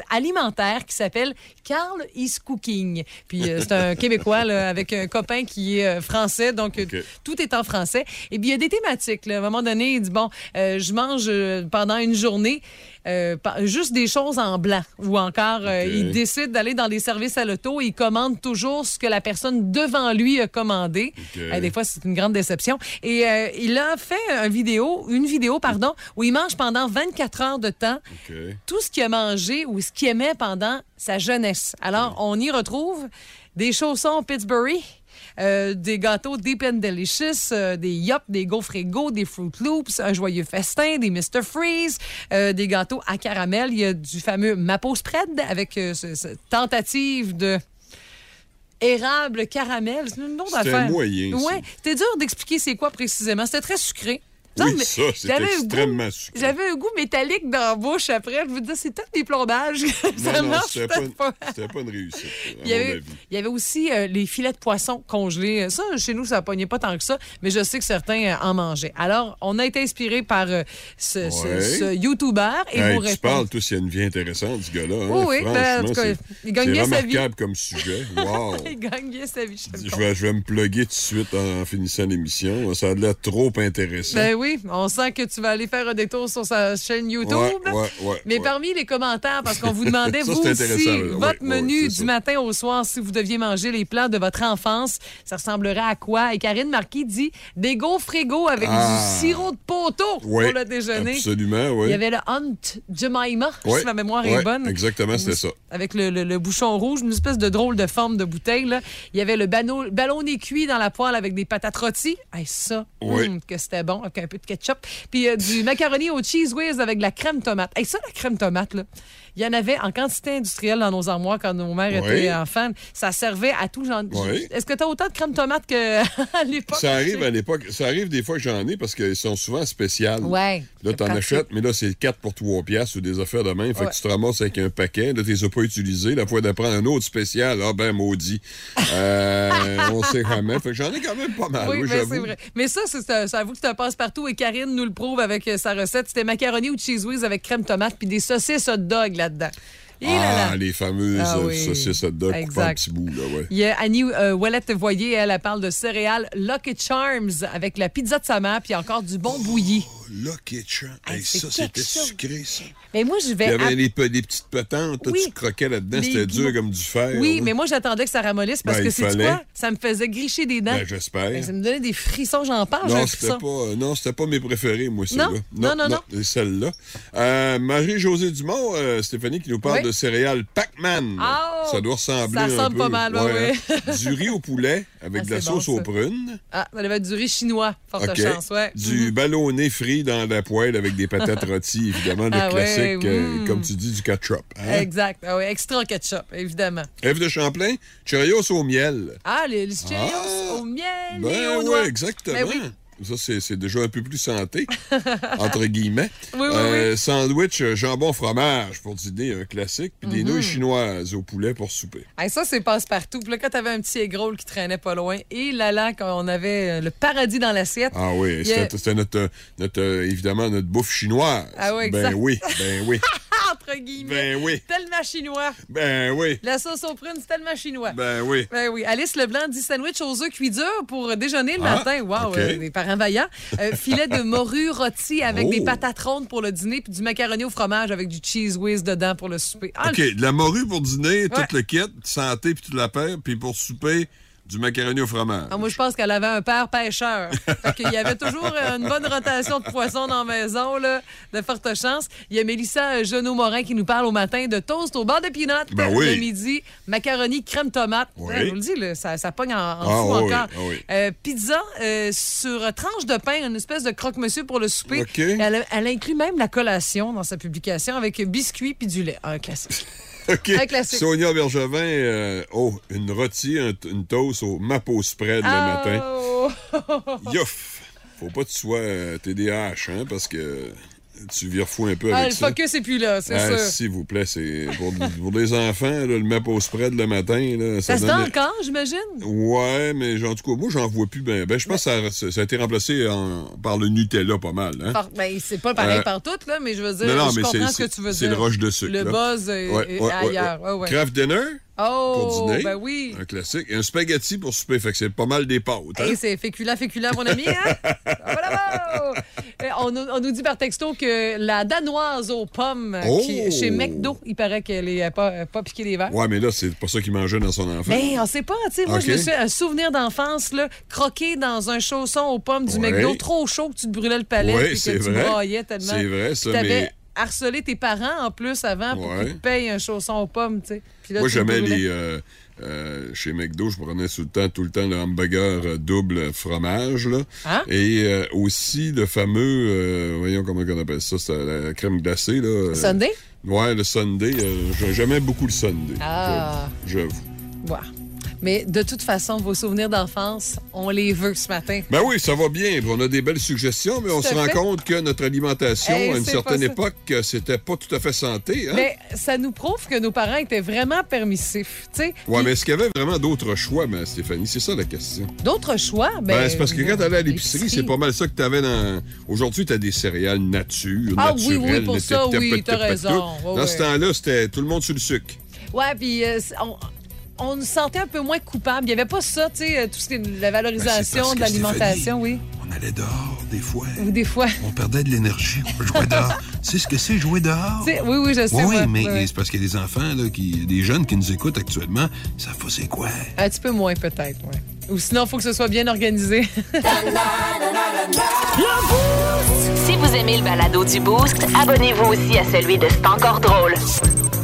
alimentaires qui s'appelle Carl is Cooking. Puis euh, c'est un Québécois là, avec un copain qui est euh, français, donc euh, tout est en français. Et puis il y a des thématiques. là. À un moment donné, il dit, bon, je mange pendant une journée euh, juste des choses en blanc. Ou encore, euh, il décide d'aller dans des services à l'auto et il commande toujours ce que la personne devant lui a commandé. Euh, des fois, c'est une grande déception. Et il a fait un vidéo, une vidéo, pardon, où il mange pendant 24 heures de temps tout ce qu'il a mangé ou ce qu'il aimait pendant sa jeunesse. Alors, on y retrouve des chaussons Pittsburgh, euh, des gâteaux Deep and Delicious, euh, des Yop, des gaufres des Fruit Loops, un joyeux festin, des Mr. Freeze, euh, des gâteaux à caramel. Il y a du fameux Mapo Spread avec ce- cette tentative de érable caramel. C'est une autre affaire. moyen. Ouais, c'était dur d'expliquer c'est quoi précisément. C'était très sucré. Oui, mais ça, goût- extrêmement sucré. J'avais un goût métallique dans la bouche après. Je vous dis, c'est peut-être des plombages. ça Non, non, marche c'était pas, c'était pas une réussite, à Il y, mon avait, avis. il y avait aussi euh, les filets de poisson congelés. Ça, chez nous, ça pognait pas tant que ça, mais je sais que certains euh, en mangeaient. Alors, on a été inspiré par euh, ce, Ouais. ce YouTuber et Hey, vos tu réponses. parles, tous, il y a une vie intéressante, ce gars-là. hein. Oui, oui, ben, en tout cas, c'est- il gagne c'est bien sa vie. remarquable comme sujet. Wow. Il gagne bien sa vie, je vais, je vais me plugger tout de suite en finissant l'émission. Ça a l'air trop intéressant. Ben oui, on sent que tu vas aller faire un détour sur sa chaîne YouTube. Ouais, ouais, ouais, Mais parmi les commentaires, parce qu'on vous demandait, Ça, vous aussi, votre menu du ça. matin au soir, si vous deviez manger les plats de votre enfance, ça ressemblerait à quoi? Et Karine Marquis dit des gaufres frigo avec Ah. du sirop de poteau pour le déjeuner. Absolument, oui. Il y avait le Hunt Jemima, si ma mémoire est bonne. Exactement, c'était ça. Avec le, le- le bouchon rouge, une espèce de drôle de forme de bouteille. là. Il y avait le ballonné cuit dans la poêle avec des patates rôties. Hey, ça, hum, que c'était bon, avec un peu de. Puis euh, du macaroni au cheese whiz avec de la crème tomate. Hey, ça, la crème tomate, là. Il y en avait en quantité industrielle dans nos armoires quand nos mères Oui. étaient enfants. Ça servait à tout genre. Oui. Est-ce que tu as autant de crème tomate qu'à l'époque? Ça arrive à l'époque. Ça arrive des fois que j'en ai parce qu'ils sont souvent spéciales. Ouais. Là, t'en achètes, mais là, c'est 4 pour 3 piastres ou des affaires de même. Fait Ouais. que tu te ramasses avec un paquet. Là, tu les as pas utilisés. La fois d'apprendre un autre spécial, ah ben, maudit. Euh, on sait jamais. Fait que j'en ai quand même pas mal, Oui, oui, mais j'avoue. c'est vrai. Mais ça, c'est ça, ça avoue que c'est un passe-partout et Karine nous le prouve avec euh, sa recette. C'était macaroni ou cheese whiz avec crème tomate puis des saucisses hot dog là-dedans. Et Ah, là. les fameuses Ah oui. saucisses hot dog Exact. petits bouts, là, ouais. Il y a Annie euh, Ouellette Voyer, elle, elle parle de céréales Lucky Charms avec la pizza de sa mère puis encore du bon bouilli. Lucky Charms. Hey, ça, c'était sucré, ça. Mais moi, je Il vais. y avait des, pe- des petites patentes. là, Oui. Tu croquais là-dedans. Les C'était dur comme du fer. Oui, là. mais moi, j'attendais que ça ramollisse parce Ben, que il c'est quoi? Ça me faisait gricher des dents. Ben, j'espère. Ben, ça me donnait des frissons, j'en parle, Non, un c'était pas, euh, non, c'était pas mes préférés, moi, celles-là. Non? Non, non, non. Celle-là. Euh, Marie-Josée Dumont, euh, Stéphanie, qui nous parle Oui. de céréales Pac-Man. Ah, ça doit ressembler ça un ressemble peu. pas mal, ouais, hein. Du riz au poulet avec Ah, de la bon, sauce aux prunes. Ah, ça devait être du riz chinois, forte OK. chance, ouais. Du ballonné frit dans la poêle avec des patates rôties, évidemment, le Ah ouais, classique, euh, mm. comme tu dis, du ketchup. hein. Exact. Ah oui, extra ketchup, évidemment. Ève de Champlain, Cheerios au miel. Ah, les, les Cheerios Ah, au miel et Ben aux oui, noix. exactement. Ben oui. Ça, c'est déjà un peu plus santé, entre guillemets. Oui, oui, Euh, Sandwich euh, jambon-fromage pour dîner, un classique. Puis Mhm. des nouilles chinoises au poulet pour souper. Hey, ça, c'est passe-partout. Puis là, quand t'avais un petit egg roll qui traînait pas loin, et là, là, quand on avait euh, le paradis dans l'assiette. Ah oui, a- c'était notre, notre, euh, évidemment, notre bouffe chinoise. Ah oui, Ben exact. oui, ben oui, Entre guillemets. ben oui, Tellement chinois. ben oui, La sauce aux prunes, c'est tellement chinois. ben oui. Ben oui. Alice Leblanc dit sandwich aux œufs cuits durs pour déjeuner le Ah, matin. Wow, OK. euh, des parents vaillants. Euh, filet de morue rôti avec Oh. des patates rondes pour le dîner, puis du macaroni au fromage avec du cheese whiz dedans pour le souper. Ah, OK, de la morue pour dîner, Ouais. tout le kit, santé puis toute la paire, puis pour souper, du macaroni au fromage. Ah, moi, je pense qu'elle avait un père pêcheur. fait qu'il y avait toujours euh, une bonne rotation de poissons dans la maison, là, de forte chance. Il y a Mélissa euh, Genot-Morin qui nous parle au matin de toast au beurre de peanut. Ben oui. Le midi, macaroni crème tomate. Oui. Je vous le dis, là, ça, ça pogne en, en Ah, fou oui, encore. ah oui. Euh, pizza euh, sur tranche de pain, une espèce de croque-monsieur pour le souper. Elle inclut même la collation dans sa publication avec biscuits puis du lait. Un classique. OK. Un classique. Sonia Bergevin, euh, oh, une rôtie, un- une toast au mapo spread le matin. Oh! Youf! Faut pas que tu sois euh, TDAH, hein, parce que tu vires fou un peu Ah, avec le ça. focus est plus là, c'est Ah. S'il vous plaît, c'est pour, pour des enfants, là, le mapo spread le matin. Là, Ça se donne- encore, j'imagine? Ouais, mais en tout cas, moi, j'en vois plus. Ben, ben je pense que ça, ça a été remplacé en- par le Nutella pas mal. Hein? Par- ben, c'est pas pareil Euh, partout, là, mais je veux dire, non, non, je mais comprends c'est- ce que tu veux c'est dire. le roche de sucre, Le là. buzz est, Ouais, est ouais, ouais, ailleurs. ouais. Craft dinner Oh, pour dîner. ben oui. Un classique. Et un spaghetti pour souper. Fait que c'est pas mal des pâtes. hein? Hey, c'est féculent, féculent, mon ami, hein? Bravo! Eh, On, nous- on nous dit par texto que la danoise aux pommes Oh! qui- chez McDo, il paraît qu'elle est pas, pas piquée des verres. Ouais, mais là, c'est pas ça qu'il mangeait dans son enfant. Mais on sait pas, tu sais, moi, je me suis un souvenir d'enfance, là, croqué dans un chausson aux pommes du Ouais. McDo, trop chaud que tu te brûlais le palais, Ouais, puis que tu vrai. braillais tellement. C'est vrai, ça, mais- harcelé tes parents en plus avant pour Ouais. qu'ils te payent un chausson aux pommes, tu sais. Moi, j'aimais les. euh, euh, chez McDo, je prenais tout le temps, tout le temps le hamburger euh, double fromage. Là. Hein? Et euh, aussi le fameux, euh, voyons comment on appelle ça, c'est la crème glacée. Là. euh, Sunday? Ouais, le Sunday. j'ai- J'aimais beaucoup le Sunday. Ah. J'avoue. Mais de toute façon, vos souvenirs d'enfance, on les veut ce matin. Ben oui, ça va bien. On a des belles suggestions, mais on se rend compte que notre alimentation, Hey, à une certaine époque, euh, c'était pas tout à fait santé. Hein? Mais ça nous prouve que nos parents étaient vraiment permissifs. sais. Ouais, Puis mais est-ce qu'il y avait vraiment d'autres choix, ben, Stéphanie? C'est ça la question. D'autres choix, ben. Ben, c'est parce que quand t'allais à l'épicerie, c'est pas mal ça que t'avais dans. Aujourd'hui, t'as des céréales nature, Ah oui, naturelles. oui, pour ça, oui, t'as raison. Dans ce temps-là, c'était tout le monde sur le sucre. Ouais, puis euh, on, on nous sentait un peu moins coupables. Il n'y avait pas ça, tu sais, euh, tout ce qui est la Ben, c'est valorisation parce de l'alimentation, oui. On allait dehors, des fois. Ou des fois. On perdait de l'énergie. On jouait dehors. tu sais ce que c'est, jouer dehors? Oui, oui, je sais. Oui, oui, mais ouais. c'est parce qu'il y a des enfants, là, qui, des jeunes qui nous écoutent actuellement, ça faut c'est quoi? Un petit peu moins, peut-être, ouais. Ou sinon, il faut que ce soit bien organisé. Si vous aimez le balado du Boost, abonnez-vous aussi à celui de C'est encore drôle.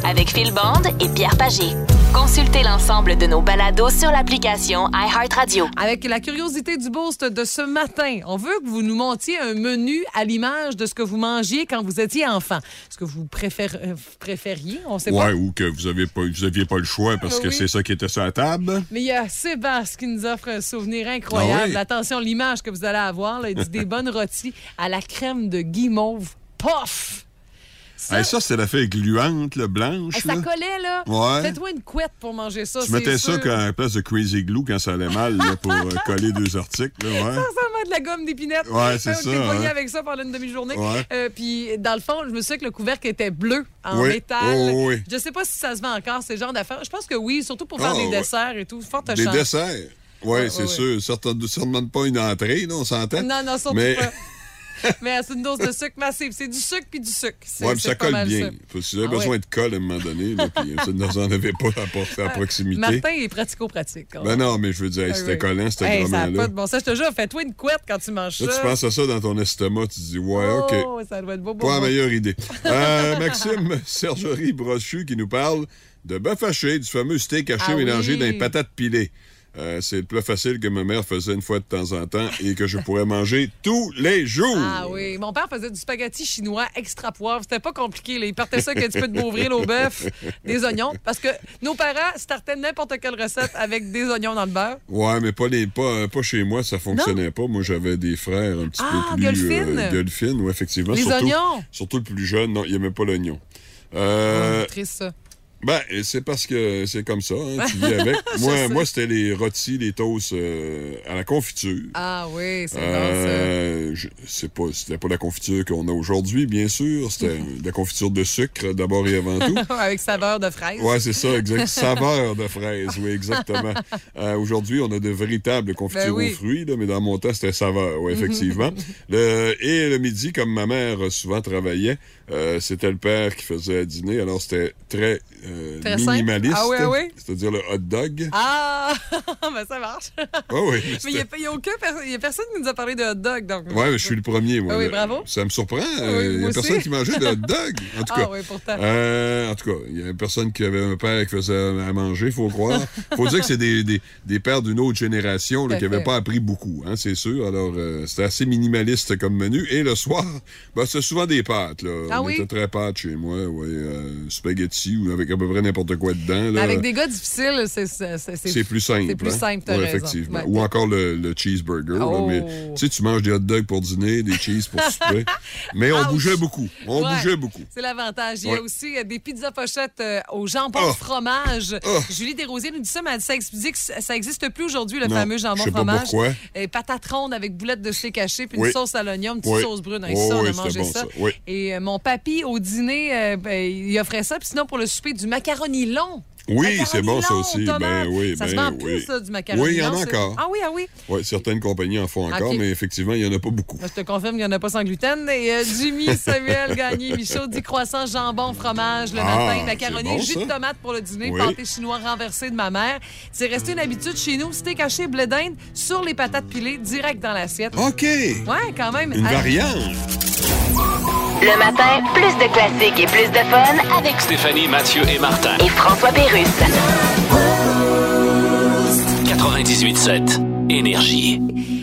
Avec Phil Bond et Pierre Pagé. Consultez l'ensemble de nos balados sur l'application iHeartRadio. Avec la curiosité du boost de ce matin, on veut que vous nous montiez un menu à l'image de ce que vous mangiez quand vous étiez enfant. Ce que vous préfère- euh, préfériez, on sait Ouais, pas. ou que vous n'aviez pas, vous aviez pas le choix parce que Oui. c'est ça qui était sur la table. Mais il y a Sébastien qui nous offre un souvenir incroyable. Ah oui? Attention, l'image que vous allez avoir, là, il dit des bonnes rôties à la crème de guimauve. Pof! Ça, Hey, ça, c'est la feuille gluante, là, blanche. hey, ça là. collait, là. Ouais. Fais-toi une couette pour manger ça. Tu c'est mettais ça quand- à la place de Crazy Glue quand ça allait mal là, pour euh, coller deux articles. Là, ouais. Ça ressemble à de la gomme d'épinette. Ouais, c'est ça, hein. avec ça pendant une demi-journée. Ouais. Euh, puis, dans le fond, je me souviens que le couvercle était bleu, en Oui. métal. Oh, oui. Je sais pas si ça se vend encore, ces genres d'affaires. Je pense que oui, surtout pour faire Ah, des ouais. desserts et tout. Forte Des chance. desserts. Oui, Ouais, c'est sûr. Ça ne demande pas une entrée, là, on s'entend. Non, non, surtout Mais- pas. Mais c'est une dose de sucre massive. C'est du sucre puis du sucre. Ouais, puis ça colle bien. ça. Si vous avez Ah, besoin ouais. de colle à un moment donné, là, puis ça ne vous en avait pas à, por- à proximité. Martin est pratico-pratique. Ben non, mais je veux dire, hey, Ah, c'était oui. collant, c'était Hey, ça vraiment n'a là. pas de bon sens. Je te jure, fais-toi une couette quand tu manges Là, ça. tu penses à ça dans ton estomac, tu te dis, ouais, OK. Oh, ça doit être beau, beau, Pas la meilleure idée. Euh, Maxime Sergerie Brochu qui nous parle de bœuf haché, du fameux steak haché Ah mélangé oui. dans les patates pilées. Euh, c'est le plat facile que ma mère faisait une fois de temps en temps et que je pourrais manger tous les jours. Ah oui, mon père faisait du spaghetti chinois extra poivre. C'était pas compliqué. Là. Il partait ça que tu peux te bourril au bœuf, des oignons. Parce que nos parents startaient n'importe quelle recette avec des oignons dans le beurre. Ouais, mais pas, les, pas, pas chez moi, ça fonctionnait pas. Moi, j'avais des frères un petit Ah, peu plus... fine, oui, effectivement. Les surtout, oignons? Surtout le plus jeune, non, il aimait pas l'oignon. Euh, Oh, triste, ça. Ben, c'est parce que c'est comme ça, hein, tu vis avec. moi, moi c'était les rôtis, les toasts euh, à la confiture. Ah oui, c'est Euh, c'est pas, c'était pas la confiture qu'on a aujourd'hui, bien sûr. C'était de la confiture de sucre, d'abord et avant tout. Avec saveur de fraise. Ouais, c'est ça, exact. Saveur de fraise, oui, exactement. Euh, aujourd'hui, on a de véritables confitures Ben oui. aux fruits, là, mais dans mon temps, c'était saveur, oui, effectivement. Le- et le midi, comme ma mère souvent travaillait, euh, c'était le père qui faisait à dîner, alors c'était très, euh, minimaliste. Ah oui, ah oui. C'est-à-dire le hot dog. Ah, ben ça marche. Ah oui. Mais il n'y a, il y a aucun per- il y a personne qui nous a parlé de hot dog. Donc... Ouais, mais je suis le premier, moi. Ah oui, là. bravo. Ça me surprend. oui, euh, Il y moi a personne aussi. qui mangeait de hot dog. En tout Ah cas. oui, pourtant. Euh, en tout cas, il y a personne qui avait un père qui faisait à manger, faut croire. faut dire que c'est des, des, des pères d'une autre génération là, qui n'avaient pas appris beaucoup, hein, c'est sûr. Alors, euh, c'était assez minimaliste comme menu. Et le soir, ben, c'était souvent des pâtes. Là. Ah On oui? était très pâtes chez moi. Ouais, euh, spaghetti ou avec à peu près n'importe quoi dedans. Là. Avec des gars difficiles, c'est plus simple. C'est plus hein? simple, t'as Ouais, raison. effectivement. Ouais. Ou encore le, le cheeseburger. là, Oh. mais tu sais, tu manges des hot dogs pour dîner, des cheese pour souper. mais on Ouch. bougeait beaucoup. On Ouais. bougeait beaucoup. C'est l'avantage. Il y a aussi euh, des pizzas pochettes euh, au jambon Oh. fromage. Oh. Julie Desrosiers nous dit ça, mais elle dit ça explique que ça n'existe plus aujourd'hui, le Non, fameux jambon pas fromage. pourquoi. Et avec boulettes de steak haché, puis Oui. une sauce à l'oignon, une petite Oui. sauce brune. Oh, ça, on a mangé bon, ça. ça. Oui. Et euh, mon papy, au dîner, euh, ben, il offrait ça. Puis sinon, pour le souper, du macaroni long. Oui, c'est bon, ça aussi. Ben oui, ça ben se vend oui. plus, ça, du macaroni Oui, il y en a encore. Ah oui, ah oui. Oui, certaines compagnies en font encore, mais effectivement, il n'y en a pas beaucoup. Je te confirme qu'il n'y en a pas sans gluten. Et euh, Jimmy, Samuel, Gagné, Michaud, 10 croissants, jambon, fromage le Ah, matin, macaroni, bon, jus ça. de tomate pour le dîner, Oui. pâté chinois renversé de ma mère. C'est resté une habitude chez nous, steak haché, blé d'Inde sur les patates pilées, direct dans l'assiette. OK! Ouais, quand même. Une Hey, variante! Le matin, plus de classiques et plus de fun avec Stéphanie, Mathieu et Martin. et François Pérusse. 98.7 Énergie.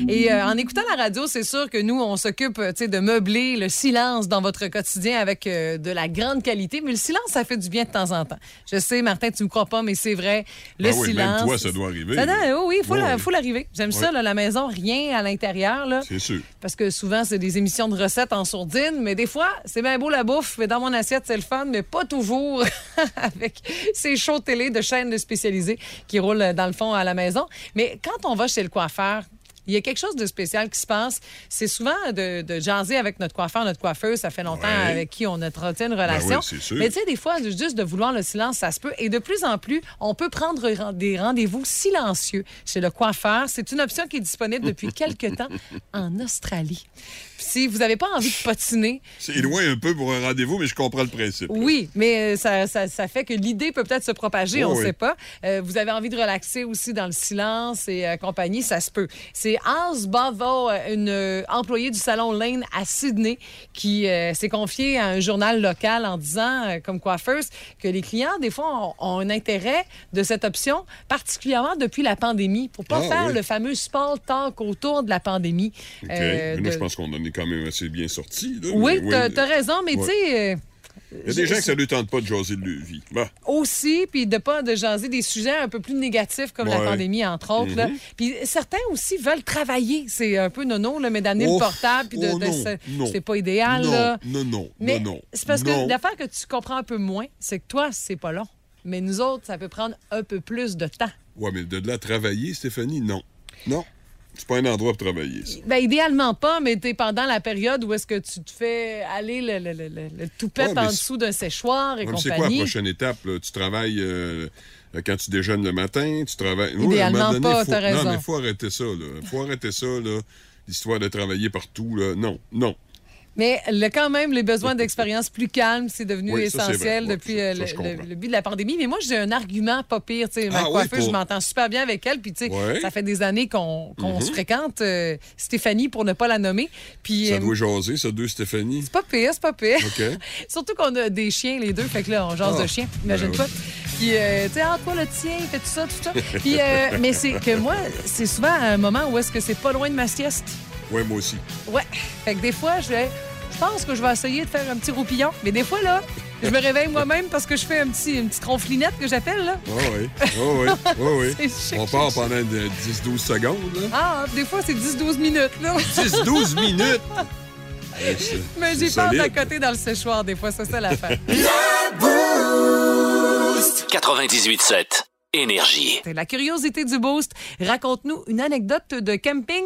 Et euh, en écoutant la radio, c'est sûr que nous, on s'occupe euh, de meubler le silence dans votre quotidien avec euh, de la grande qualité. Mais le silence, ça fait du bien de temps en temps. Je sais, Martin, tu me crois pas, mais c'est vrai. Le Ah oui, même silence. toi, ça doit arriver. Ça doit- oui, il faut Ouais, l'arriver. J'aime ça, là, la maison, rien à l'intérieur. C'est sûr. Parce que souvent, c'est des émissions de recettes en sourdine, mais des fois, c'est bien beau la bouffe, mais dans mon assiette, c'est le fun, mais pas toujours avec ces shows télé de chaînes spécialisées qui roulent dans le fond à la maison. Mais quand on va chez le coiffeur, il y a quelque chose de spécial qui se passe. C'est souvent de, de jaser avec notre coiffeur, notre coiffeuse. Ça fait longtemps Ouais. avec qui on entretient une relation. Ben oui, sûr. Mais tu sais, des fois, juste de vouloir le silence, ça se peut. Et de plus en plus, on peut prendre ren- des rendez-vous silencieux chez le coiffeur. C'est une option qui est disponible depuis quelques temps en Australie. Si vous n'avez pas envie de patiner, C'est loin un peu pour un rendez-vous, mais je comprends le principe. là. oui, mais euh, ça, ça- ça fait que l'idée peut peut-être se propager, Oh on ne oui. sait pas. Euh, vous avez envie de relaxer aussi dans le silence et euh, compagnie, ça se peut. C'est Hans Bavo, une employée du salon Lane à Sydney, qui s'est confiée à un journal local en disant, comme coiffeuse, que les clients, des fois, ont, un intérêt de cette option, particulièrement depuis la pandémie, pour pas Ah, faire oui. le fameux sport talk autour de la pandémie. OK. Euh, Mais là, de- je pense qu'on en est quand même assez bien sortis. là. Oui, t'as as raison, mais Ouais. tu sais... euh, Il y a des gens que ça ne lui tente pas de jaser de leur vie. Bah, aussi, puis de pas de jaser des sujets un peu plus négatifs comme la pandémie, entre autres. Mhm. Puis certains aussi veulent travailler. C'est un peu nono, là, mais d'amener Oh, le portable, puis de, oh de- c'est- pas idéal. non, là. non, non, Mais non, non. c'est parce Non. que l'affaire que tu comprends un peu moins, c'est que toi, c'est pas long. Mais nous autres, ça peut prendre un peu plus de temps. Ouais, mais de là travailler, Stéphanie, non. Non. C'est pas un endroit pour travailler, ça. Ben, idéalement pas, mais t'es pendant la période où est-ce que tu te fais aller le, le, le, le- toupette Ouais, en dessous d'un séchoir et Ouais, mais c'est quoi la compagnie. prochaine étape? là? Tu travailles euh, quand tu déjeunes le matin, tu travailles. Idéalement donné, pas, faut- t'as raison. Non, mais il faut arrêter ça, là. faut arrêter ça, là. L'histoire de travailler partout, là. Non, non. Mais le, quand même, les besoins d'expérience plus calmes, c'est devenu Oui, essentiel depuis ça, euh, ça, le, but de la pandémie. Mais moi, j'ai un argument pas pire. Tu sais, ma Ah oui, coiffeuse, pour- je m'entends super bien avec elle. Puis, tu sais, ça fait des années qu'on Mhm. se fréquente. euh, Stéphanie, pour ne pas la nommer. Puis, Ça euh, doit jaser, ça, deux Stéphanie. c'est pas pire, c'est pas pire. Surtout qu'on a des chiens, les deux. Fait que là, on jase Ah, de chiens, imagine-toi. ben Puis, euh, tu sais, ah, toi, le tien, il fait tout ça, tout ça. Puis, euh, mais c'est que moi, c'est souvent à un moment où est-ce que c'est pas loin de ma sieste. Ouais, moi aussi. Ouais. Fait que des fois, je vais. Je pense que je vais essayer de faire un petit roupillon. Mais des fois, là, je me réveille moi-même parce que je fais un petit, une petite ronflinette que j'appelle, là. Ah oui, ah oui, oui. C'est chic, On part chic. pendant de 10-12 secondes, là. Ah, des fois, c'est 10-12 minutes, là. 10-12 minutes! Mais j'ai peur d'à côté dans le séchoir, des fois, c'est ça l'affaire. 98.7 Énergie. La curiosité du boost. Raconte-nous une anecdote de camping.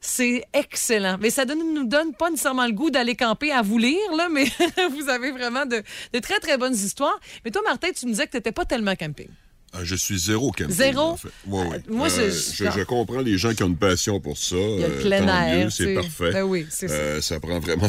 C'est excellent. Mais ça ne nous donne pas nécessairement le goût d'aller camper à vous lire, là, mais vous avez vraiment de, de très, très bonnes histoires. Mais toi, Martin, tu me disais que tu n'étais pas tellement camping. Ah, je suis zéro camping. Zéro? En fait. Ouais, ouais. Euh, moi, Euh, je, je comprends les gens qui ont une passion pour ça. Il y a le euh, plein tant air. c'est parfait. Ben oui, c'est ça. Euh, ça prend vraiment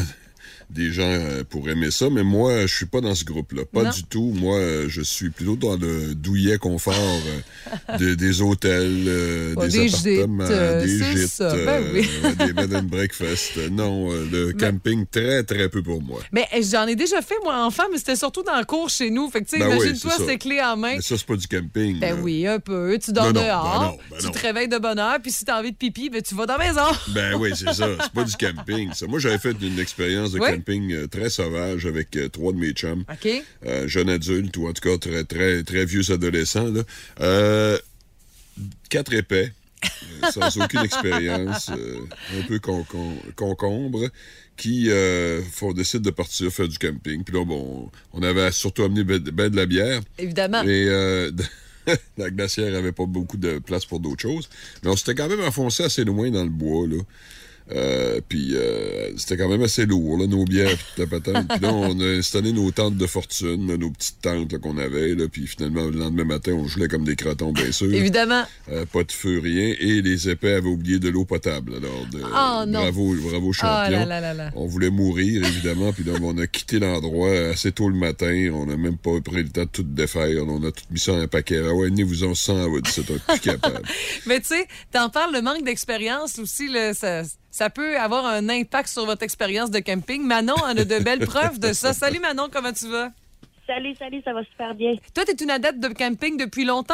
des gens euh, pour aimer ça, mais moi, je suis pas dans ce groupe-là. Pas Non. du tout. Moi, euh, je suis plutôt dans le douillet confort euh, de- des hôtels, euh, des, des appartements, gîtes, des gîtes, ça. Ben oui. des bed and breakfast. Non, le camping, très, très peu pour moi. Mais eh, j'en ai déjà fait, moi, enfant, mais c'était surtout dans le cours chez nous. Fait que, tu sais, Ben oui, imagine-toi, c'est clé en main. Mais ça, c'est pas du camping. Ben là. oui, un peu. Tu dors Non, dehors, ben non, ben tu te réveilles de bonne heure, puis si t'as envie de pipi, ben tu vas dans la maison. Ben oui, c'est ça. C'est pas du camping. ça. Moi, j'avais fait une expérience de Oui. camping euh, très sauvage avec euh, trois de mes chums. OK? Euh, jeunes adultes ou en tout cas très, très, très vieux adolescents. Là. Euh, quatre épais, sans aucune expérience, euh, un peu con, con- concombre, qui euh, font, décident de partir faire du camping. Puis là, bon, on avait surtout amené ben, ben de la bière. Évidemment. Et euh, la glacière avait pas beaucoup de place pour d'autres choses. Mais on s'était quand même enfoncé assez loin dans le bois, là. Euh, puis euh, c'était quand même assez lourd, là, nos bières, puis là, on a installé nos tentes de fortune, là, nos petites tentes qu'on avait. Là, puis finalement, le lendemain matin, on gelait comme des crotons, bien sûr. Évidemment. Euh, pas de feu, rien. Et les épais avaient oublié de l'eau potable. Alors, de- Oh, non. bravo, bravo, Ah champion. là là là là. On voulait mourir, évidemment, puis là, on a quitté l'endroit assez tôt le matin. On n'a même pas pris le temps de tout défaire. On a tout mis ça en un paquet. Ah ouais, venez-vous en sang, c'est un plus capable. Mais tu sais, t'en parles, le manque d'expérience aussi, là, ça, ça peut avoir un impact sur votre expérience de camping. Manon en a de belles preuves de ça. Salut Manon, comment tu vas? Salut, salut, ça va super bien. Toi, t'es une adepte de camping depuis longtemps?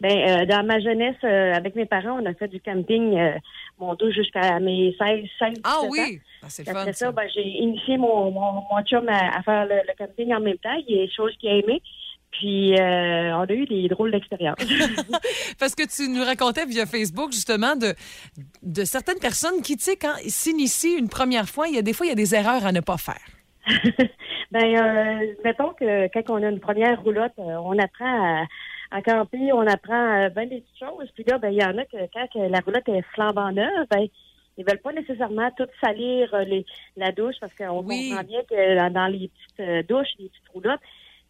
Ben, euh, dans ma jeunesse, euh, avec mes parents, on a fait du camping, euh, mon dos jusqu'à mes 16, 16 Ah 17 oui! ans. Ah, c'est le Après fun, ça, ça. ben, j'ai initié mon, mon, mon chum à, à faire le, le camping en même temps. Il y a des choses qu'il a aimé. Puis, euh, on a eu des drôles d'expériences. Parce que tu nous racontais via Facebook, justement, de, de certaines personnes qui, tu sais, quand ils s'initient une première fois, il y a des fois, il y a des erreurs à ne pas faire. ben, euh, mettons que quand on a une première roulotte, euh, on apprend à, à camper, on apprend bien des petites choses. Puis là, ben, il y en a que quand la roulotte est flambant neuve, ben, ils veulent pas nécessairement tout salir les, la douche parce qu'on Oui. comprend bien que dans- les petites douches, les petites roulottes,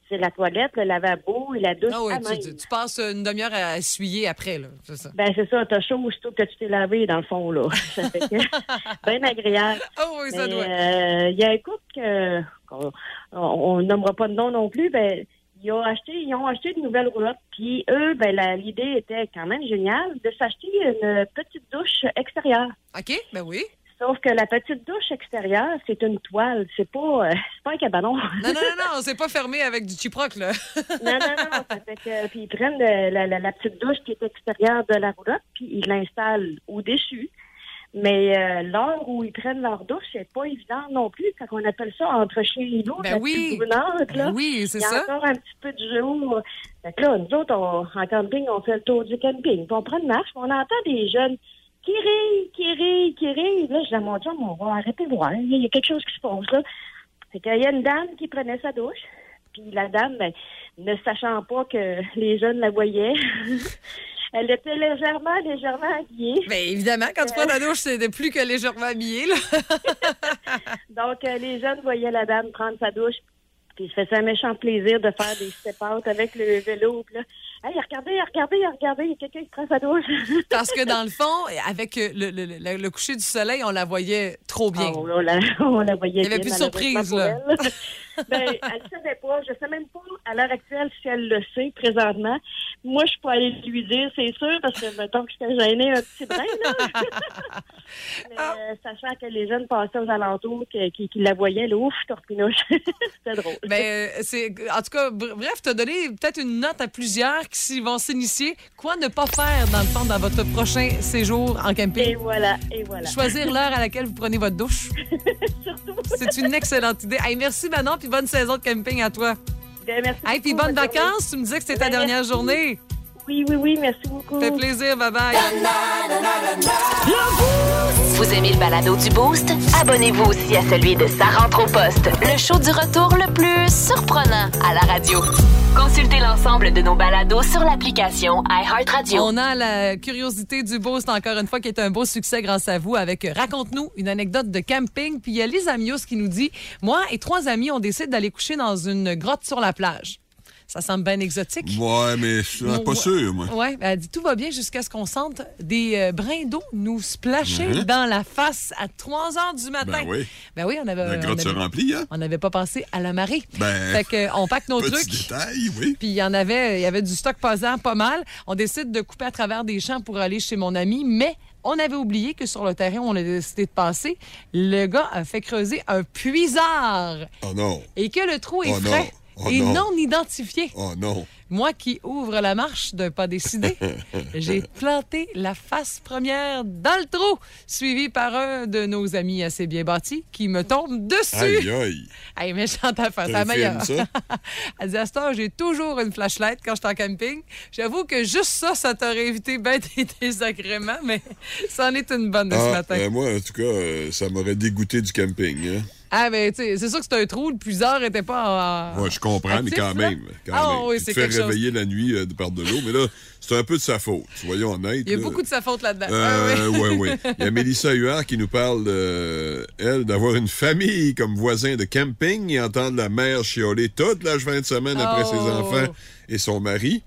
c'est la toilette, le lavabo et la douche Ah oui, à tu, même. tu- passes une demi-heure à essuyer après, là. C'est ça. Ben, c'est ça, t'as chaud aussitôt que tu t'es lavé, dans le fond, là. Ça fait que, bien agréable. Oh oui, ça Mais, doit. euh, Il y a un couple que, qu'on on, on nommera pas de nom non plus, ben, ils ont acheté, ils ont acheté de nouvelles roulottes. Puis eux, ben la- l'idée était quand même géniale de s'acheter une petite douche extérieure. OK, ben oui. Sauf que la petite douche extérieure, c'est une toile. C'est pas, euh, c'est pas un cabanon. Non, non, non, non, c'est pas fermé avec du chiproc, là. non, non, non. Ça fait que, puis ils prennent le- la, la- la petite douche qui est extérieure de la roulotte, puis ils l'installent au-dessus. Mais euh, l'heure où ils prennent leur douche, c'est pas évident non plus. Quand on appelle ça entre chien et loup, Ben oui. brunante, là. Ben oui, c'est Il y a ça. encore un petit peu de jour. Fait que là, nous autres, on- en camping, on fait le tour du camping. Puis on prend une marche, puis on entend des jeunes qui rient, qui rient, qui rient. Là, je dis à mon chum, on va arrêter de voir. Il y a quelque chose qui se passe, là. Fait qu'il y a une dame qui prenait sa douche. Puis la dame, ben, ne sachant pas que les jeunes la voyaient, elle était légèrement, légèrement habillée. Ben évidemment, quand tu prends ta douche, c'est plus que légèrement habillé, là. Donc, euh, les jeunes voyaient la dame prendre sa douche, puis se faisait un méchant plaisir de faire des step-out avec le vélo. Puis là, hey, regardez, regardez, regardez, il y a quelqu'un qui prend sa douche. Parce que dans le fond, avec euh, le, le- le- le coucher du soleil, on la voyait trop bien. Oh, on, la, on la voyait Il y avait bien, plus de surprise, là. elle. ben, elle ne savait pas. Je sais même pas à l'heure actuelle si elle le sait présentement. Moi, je pas allée lui dire, c'est sûr, parce que mettons que j'étais gênée un petit brin, là. Mais euh, sachant que les jeunes passaient aux alentours, qui, qui la voyaient, là, ouf, torpinouche. C'était drôle. Ben, euh, c'est, en tout cas, br- bref, tu as donné peut-être une note à plusieurs qui vont s'initier. Quoi ne pas faire, dans le fond, dans votre prochain séjour en Et camping? voilà, et voilà. Choisir l'heure à laquelle vous prenez votre douche. C'est une excellente idée. Hey, merci, Manon, puis bonne saison de camping à toi. Ben, merci Hey, puis bonnes bonne journée. vacances. Tu me disais que c'était ta Ben, dernière merci. journée. Oui, oui, oui, merci beaucoup. Ça fait plaisir. Bye-bye. Vous aimez le balado du Boost? Abonnez-vous aussi à celui de Sa rentre au poste, le show du retour le plus surprenant à la radio. Consultez l'ensemble de nos balados sur l'application iHeartRadio. On a la curiosité du Boost, encore une fois, qui est un beau succès grâce à vous avec Raconte-nous une anecdote de camping. Puis il y a Lisa Mios qui nous dit Moi et trois amis, on décide d'aller coucher dans une grotte sur la plage. Ça semble bien exotique. Ouais, mais je suis pas sûr, moi. Ouais, elle dit tout va bien jusqu'à ce qu'on sente des euh, brins d'eau nous splasher Mhm. dans la face à 3 heures du matin. Ben oui. Ben oui, on avait. La grotte se remplit, hein? On n'avait pas pensé à la marée. Ben, Fait que, on pack nos petit trucs. détail, oui. Puis il y en avait, il y avait du stock pesant pas mal. On décide de couper à travers des champs pour aller chez mon ami, mais on avait oublié que sur le terrain où on a décidé de passer, le gars a fait creuser un puisard Oh non. et que le trou est Oh non. Oh et non. non identifié. Oh non. Moi qui ouvre la marche d'un pas décidé, j'ai planté la face première dans le trou, suivi par un de nos amis assez bien bâtis qui me tombe dessus. Aïe, aïe. Hey, méchante affaire, la meilleure. ça? Elle dit, à j'ai toujours une flashlight quand je suis en camping. J'avoue que juste ça, ça t'aurait évité bien des désagréments, mais ça en est une bonne de ce Ah, matin. euh, moi, en tout cas, euh, ça m'aurait dégoûté du camping. Hein? Ah, ben, tu sais, c'est sûr que c'est un trou, le puiseur était pas en. Ouais, je comprends, mais quand là. même. Quand Ah, même. oui, c'est quelque chose. réveiller la nuit euh, par de l'eau, mais là, c'est un peu de sa faute. Soyons honnêtes. Il y a là. beaucoup de sa faute là-dedans. Euh, Ah, oui. ouais, ouais. Il y a Mélissa Huard qui nous parle, euh, elle, d'avoir une famille comme voisin de camping et entendre la mère chialer toute la fin de semaine après Oh. ses enfants et son mari.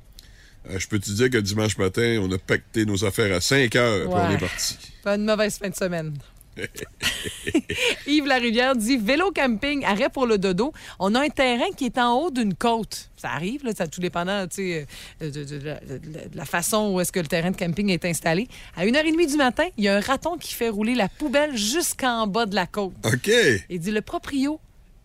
Euh, je peux te dire que dimanche matin, on a pacté nos affaires à 5 heures puis on Ouais. est parti? Pas une mauvaise fin de semaine. Yves Larivière dit vélo camping, arrêt pour le dodo. On a un terrain qui est en haut d'une côte. Ça arrive, là, ça tout dépendant euh, de, de- de la- de la façon où est-ce que le terrain de camping est installé. À 1h30 du matin, il y a un raton qui fait rouler la poubelle jusqu'en bas de la côte. OK. Il dit le proprio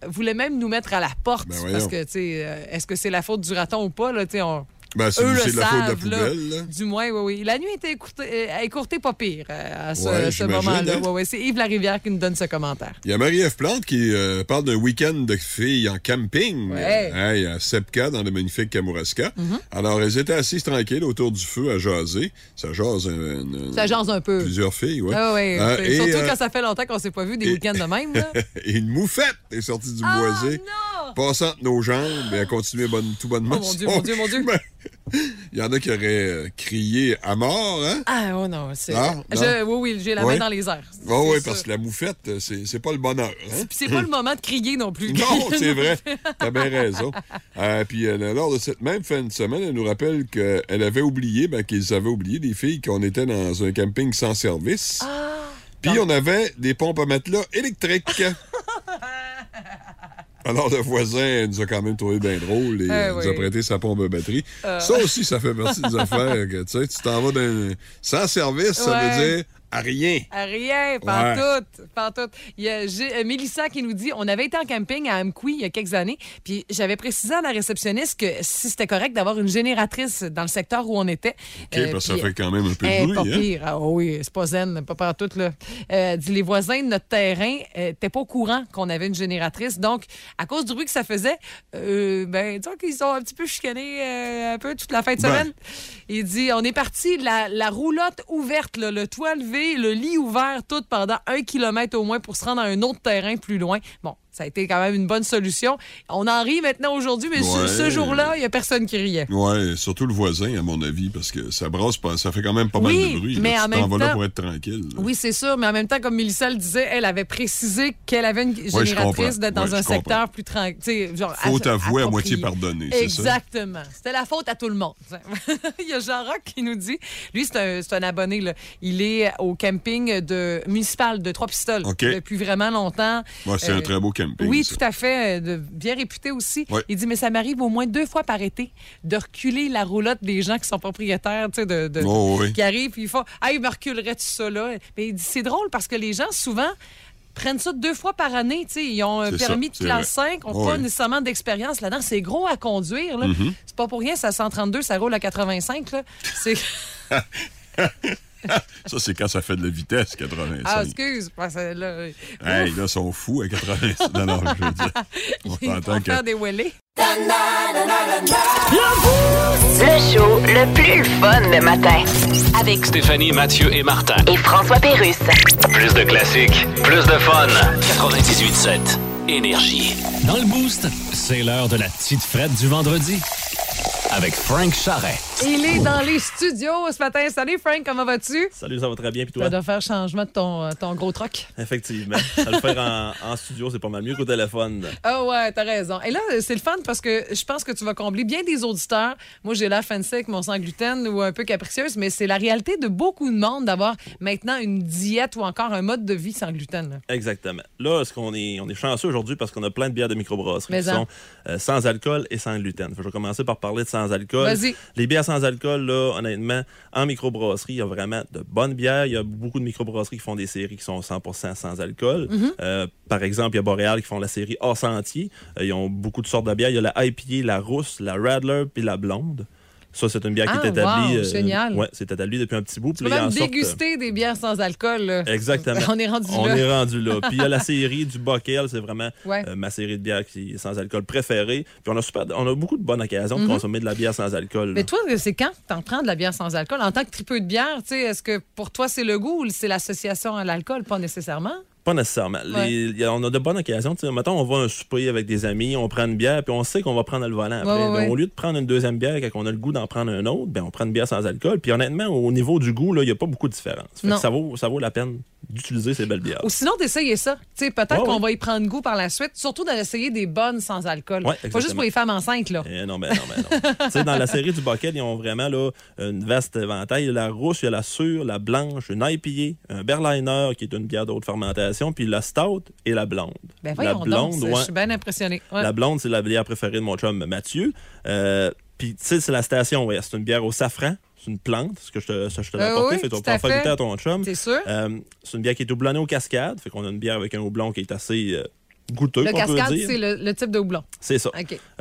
voulait même nous mettre à la porte Ben parce que tu sais euh, est-ce que c'est la faute du raton ou pas là, on- Ben, c'est eux le de la faute de la savent, là. poubelle. là. Du moins, oui, oui. La nuit était écourtée, euh, écourtée pas pire euh, à ce, Ouais, ce j'imagine, moment-là. hein. Ouais, ouais. C'est Yves Larivière qui nous donne ce commentaire. Il y a Marie-Ève Plante qui euh, parle d'un week-end de filles en camping Ouais. hey, à Sepka, dans le magnifique Kamouraska. Mhm. Alors, elles étaient assises tranquilles autour du feu à jaser. Ça jase Ça jase un peu. plusieurs filles, oui. Ah et, Surtout euh, quand ça fait longtemps qu'on s'est pas vu des et- week-ends de même. Là. et une moufette est sortie du Ah, boisé, non! Passant entre nos jambes et a continué bonne, tout bonnement. Oh, mon Dieu, mon Dieu, mon Dieu. Il y en a qui auraient euh, crié à mort, hein? Ah, oh non, c'est. Ah. Je- oui, oui, j'ai la Ouais. main dans les airs. Oh, oui, parce que la moufette, euh, c'est c'est pas le bonheur. Hein? Puis c'est pas le moment de crier non plus. Non, c'est vrai. T'as bien raison. Euh, puis euh, lors de cette même fin de semaine, elle nous rappelle qu'elle avait oublié, ben, qu'ils avaient oublié, les filles, qu'on était dans un camping sans service. Ah. Puis on avait des pompes à matelas électriques. Alors, le voisin nous a quand même trouvé bien drôle et Ah euh, nous a prêté sa pompe à batterie. Euh. Ça aussi, ça fait partie des affaires que, tu sais, tu t'en vas d'un... Sans service, ça veut dire à rien. À rien, pas tout, pas tout. Il y a j'ai- euh, Mélissa qui nous dit on avait été en camping à Amqui il y a quelques années, puis j'avais précisé à la réceptionniste que si c'était correct d'avoir une génératrice dans le secteur où on était. OK, Euh, parce que ça fait quand même un peu de pas bruit, hein? pire. Ah oui, c'est pas zen, pas partout. Là. Euh, dit, les voisins de notre terrain n'étaient pas au courant qu'on avait une génératrice. Donc, à cause du bruit que ça faisait, euh, ben, disons qu'ils ont un petit peu chicané euh, un peu toute la fin de Ben. semaine. Il dit, on est parti, la, la roulotte ouverte, là, le toit levé, le lit ouvert, tout pendant un kilomètre au moins pour se rendre à un autre terrain plus loin. Bon, ça a été quand même une bonne solution. On en rit maintenant aujourd'hui, mais ce- Ouais. ce jour-là, il n'y a personne qui riait. Ouais, surtout le voisin, à mon avis, parce que ça brasse pas, ça fait quand même pas Oui, mal de bruit. là. mais tu en t'en même vas là temps- pour être tranquille. là. Oui, c'est sûr, mais en même temps, comme Mélissa le disait, elle avait précisé qu'elle avait une génératrice d'être dans Ouais, un secteur plus tranquille. Faut avouer à moitié c'est ça? Exactement. C'était la faute à tout le monde. Il y a Jean-Roch qui nous dit, lui, c'est un, un abonné, là. il est au camping de, municipal de Trois-Pistoles depuis vraiment longtemps. Ouais, c'est Euh, un très beau camping. Oui, ça. tout à fait. euh, de- bien réputé aussi. Il dit, mais ça m'arrive au moins deux fois par été de reculer la roulotte des gens qui sont propriétaires, tu sais, de, de- Oh, oui. qui arrivent, puis ils font, ah, il me reculerait tout ça, là. Mais il dit, c'est drôle parce que les gens, souvent, prennent ça deux fois par année. Ils ont un ça, permis de classe vrai. 5, n'ont pas nécessairement d'expérience là-dedans. C'est gros à conduire. Mhm. C'est pas pour rien, ça 132, ça roule à 85. Là. C'est... Ça, c'est quand ça fait de la vitesse, 85. Ah, excuse. parce que là, Hey, là, ils sont fous à 85. Non, non, je veux dire. On ils vont que. faire des wellés. Le show le plus fun le matin. Avec Stéphanie, Mathieu et Martin. et François Pérusse. Plus de classiques, plus de fun. 98.7 Énergie. Dans le Boost, c'est l'heure de la petite frette du vendredi. Avec Frank Charret. Il est dans les studios ce matin. Salut Frank, comment vas-tu? Salut, ça va très bien. Puis Tu toi? dois faire changement de ton, euh, ton gros troc. Effectivement. Ça le faire en, en studio, c'est pas mal mieux qu'au téléphone. Ah ouais, t'as raison. Et là, c'est le fun parce que je pense que tu vas combler bien des auditeurs. Moi, j'ai l'air fancy avec mon sans gluten ou un peu capricieuse, mais c'est la réalité de beaucoup de monde d'avoir maintenant une diète ou encore un mode de vie sans gluten. là. Exactement. Là, est-ce qu'on est, on est chanceux aujourd'hui parce qu'on a plein de bières de microbrasserie qui en. sont euh, sans alcool et sans gluten. Fait que je vais commencer par parler de sans alcool. Vas-y. Les bières sans alcool, là, honnêtement, en microbrasserie, il y a vraiment de bonnes bières. Il y a beaucoup de microbrasseries qui font des séries qui sont 100% sans alcool. Mm-hmm. Euh, par exemple, il y a Boréal qui font la série Hors Sentier. Euh, ils ont beaucoup de sortes de bières. Il y a la IPA, la rousse, la Radler puis la blonde. Ça, c'est une bière Ah, qui est établie. wow, génial. ouais, c'est établi depuis un petit bout. Tu peux même en euh, déguster des bières sans alcool. là. Exactement. On est rendu On là. est rendu là. Puis il y a la série du Bockel, c'est vraiment Ouais. euh, ma série de bières qui est sans alcool préférée. Puis on a, super, on a beaucoup de bonnes occasions Mhm. de consommer de la bière sans alcool. Mais toi, c'est quand que t'en prends de la bière sans alcool? En tant que tripeux de bière, tu sais, est-ce que pour toi, c'est le goût ou c'est l'association à l'alcool? Pas nécessairement. Pas nécessairement. Les- Ouais. on a de bonnes occasions. Mettons, on va à un souper avec des amis, on prend une bière, puis on sait qu'on va prendre le volant après. Ouais, ouais, ouais. Au lieu de prendre une deuxième bière quand on a le goût d'en prendre un autre, ben, on prend une bière sans alcool. Puis honnêtement, au niveau du goût, il n'y a pas beaucoup de différence. Vaut, ça vaut la peine d'utiliser ces belles bières. Ou sinon, d'essayer ça. Tu sais, peut-être Ouais, qu'on ouais. va y prendre goût par la suite, surtout d'essayer des bonnes sans alcool. Ouais, Pas juste pour les femmes enceintes, là. Eh non, ben non, ben non. dans la série du Bucket, ils ont vraiment là, une vaste éventail. Il y a la rousse, il y a la sûre, la blanche, une IPA, un Berliner qui est une bière de haute fermentation, puis la stout et la blonde. Ben la blonde, je suis bien impressionnée. Ouais. La blonde, c'est la bière préférée de mon chum Mathieu. Euh, puis, tu sais, c'est la station, ouais. C'est une bière au safran. C'est une plante, ce que je te, ça, je te l'ai Euh, apporté. oui, fait peut à en faire goûter à ton chum. C'est sûr? Euh, c'est une bière qui est houblonnée aux cascades. Fait qu'on a une bière avec un houblon qui est assez euh, goûteux, le cascade, c'est le, le type de houblon. C'est ça.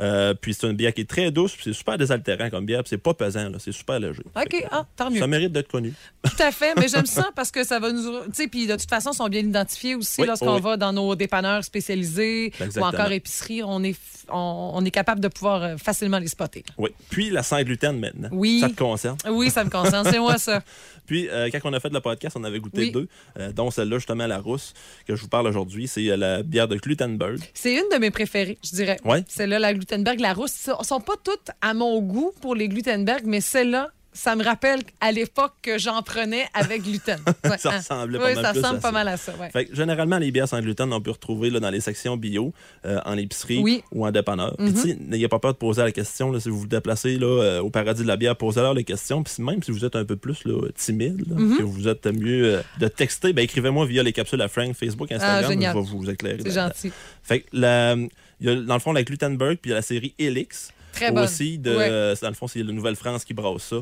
Euh, puis c'est une bière qui est très douce, puis c'est super désaltérant comme bière, puis c'est pas pesant, c'est super léger. OK, que, ah, tant mieux. Ça mérite d'être connu. Tout à fait, mais j'aime ça parce que ça va nous. Tu sais, puis de toute façon, ils sont bien identifiés aussi Oui, lorsqu'on oui. va dans nos dépanneurs spécialisés ou encore épiceries. On est, on, on est capable de pouvoir euh, facilement les spotter. Oui. Puis la sans gluten maintenant. Oui. Ça te concerne? Oui, ça me concerne. C'est moi, ça. Puis euh, quand on a fait le podcast, on avait goûté Oui. deux, euh, dont celle-là, justement, la rousse, que je vous parle aujourd'hui. C'est la bière de Glutenberg. C'est une de mes préférées, je dirais. Ouais. Celle-là, la Glutenberg, la rousse. Elles sont pas toutes à mon goût pour les Glutenberg, mais celle-là, ça me rappelle à l'époque que j'en prenais avec gluten. Ouais, Ça hein. ressemblait pas Oui, mal ça plus ressemble à pas ça. mal à ça. Ouais. Fait que, généralement, les bières sans gluten, on peut retrouver là, dans les sections bio, euh, en épicerie Oui. ou en dépanneur. Puis, Mhm. tu sais, n'ayez pas peur de poser la question. Là, si vous vous déplacez là, euh, au paradis de la bière, posez-leur les questions. Puis, même si vous êtes un peu plus là, timide, là, Mhm. que vous êtes mieux euh, de texter, ben, écrivez-moi via les capsules à Frank, Facebook, Instagram. Ah, je vais vous éclairer. C'est gentil. Fait que la- Il y a, dans le fond, la Glutenberg, puis il y a la série Helix. Très bonne. Aussi, de, Ouais. dans le fond, c'est la Nouvelle-France qui brasse ça.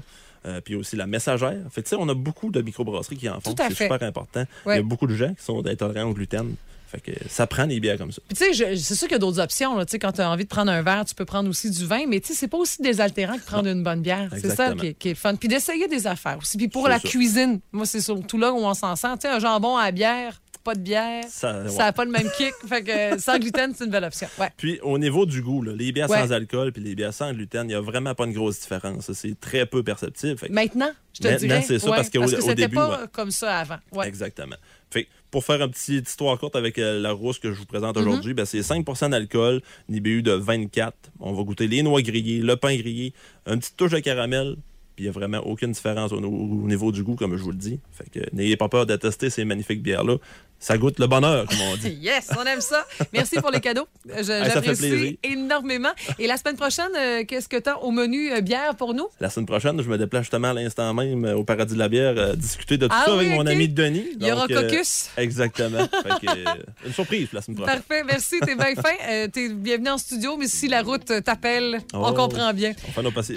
Euh, puis aussi la messagère. Fait que, on a beaucoup de microbrasseries qui en font. C'est super important. Ouais. Il y a beaucoup de gens qui sont intolérants au gluten. Fait que ça prend des bières comme ça. Puis, tu sais, c'est sûr qu'il y a d'autres options. Là. Quand tu as envie de prendre un verre, tu peux prendre aussi du vin, mais tu sais, c'est pas aussi désaltérant que prendre une bonne bière. C'est ça qui est, qui est fun. Puis d'essayer des affaires aussi. Puis pour la ça. cuisine, moi, c'est surtout là où on s'en sent. Tu sais, un jambon à la bière, pas de bière, Ça, ouais. n'a pas le même kick. fait que sans gluten, c'est une belle option. Ouais. Puis au niveau du goût, là, les bières Ouais. sans alcool puis les bières sans gluten, il n'y a vraiment pas une grosse différence. C'est très peu perceptible. Fait que- Maintenant, je te Maintenant, c'est ça, ouais, parce qu'au- début, pas comme ça avant. Exactement. Fait pour faire une petite histoire courte avec euh, la rousse que je vous présente Mhm. aujourd'hui, ben, c'est 5% d'alcool, une IBU de 24. On va goûter les noix grillées, le pain grillé, une petite touche de caramel, puis il n'y a vraiment aucune différence au, au niveau du goût, comme je vous le dis. Fait que n'ayez pas peur de tester ces magnifiques bières-là. Ça goûte le bonheur, comme on dit. Yes, on aime ça. Merci pour les cadeaux. J'apprécie énormément. Et la semaine prochaine, euh, qu'est-ce que tu as au menu euh, bière pour nous? La semaine prochaine, je me déplace justement à l'instant même euh, au Paradis de la bière, discuter de tout Ah ça oui, avec mon ami Denis. Il y aura caucus. exactement. Fait que, une surprise la semaine prochaine. Parfait, merci, t'es bien fin. T'es bienvenu en studio, mais si la route t'appelle, on Oh. comprend bien. On fait nos passi-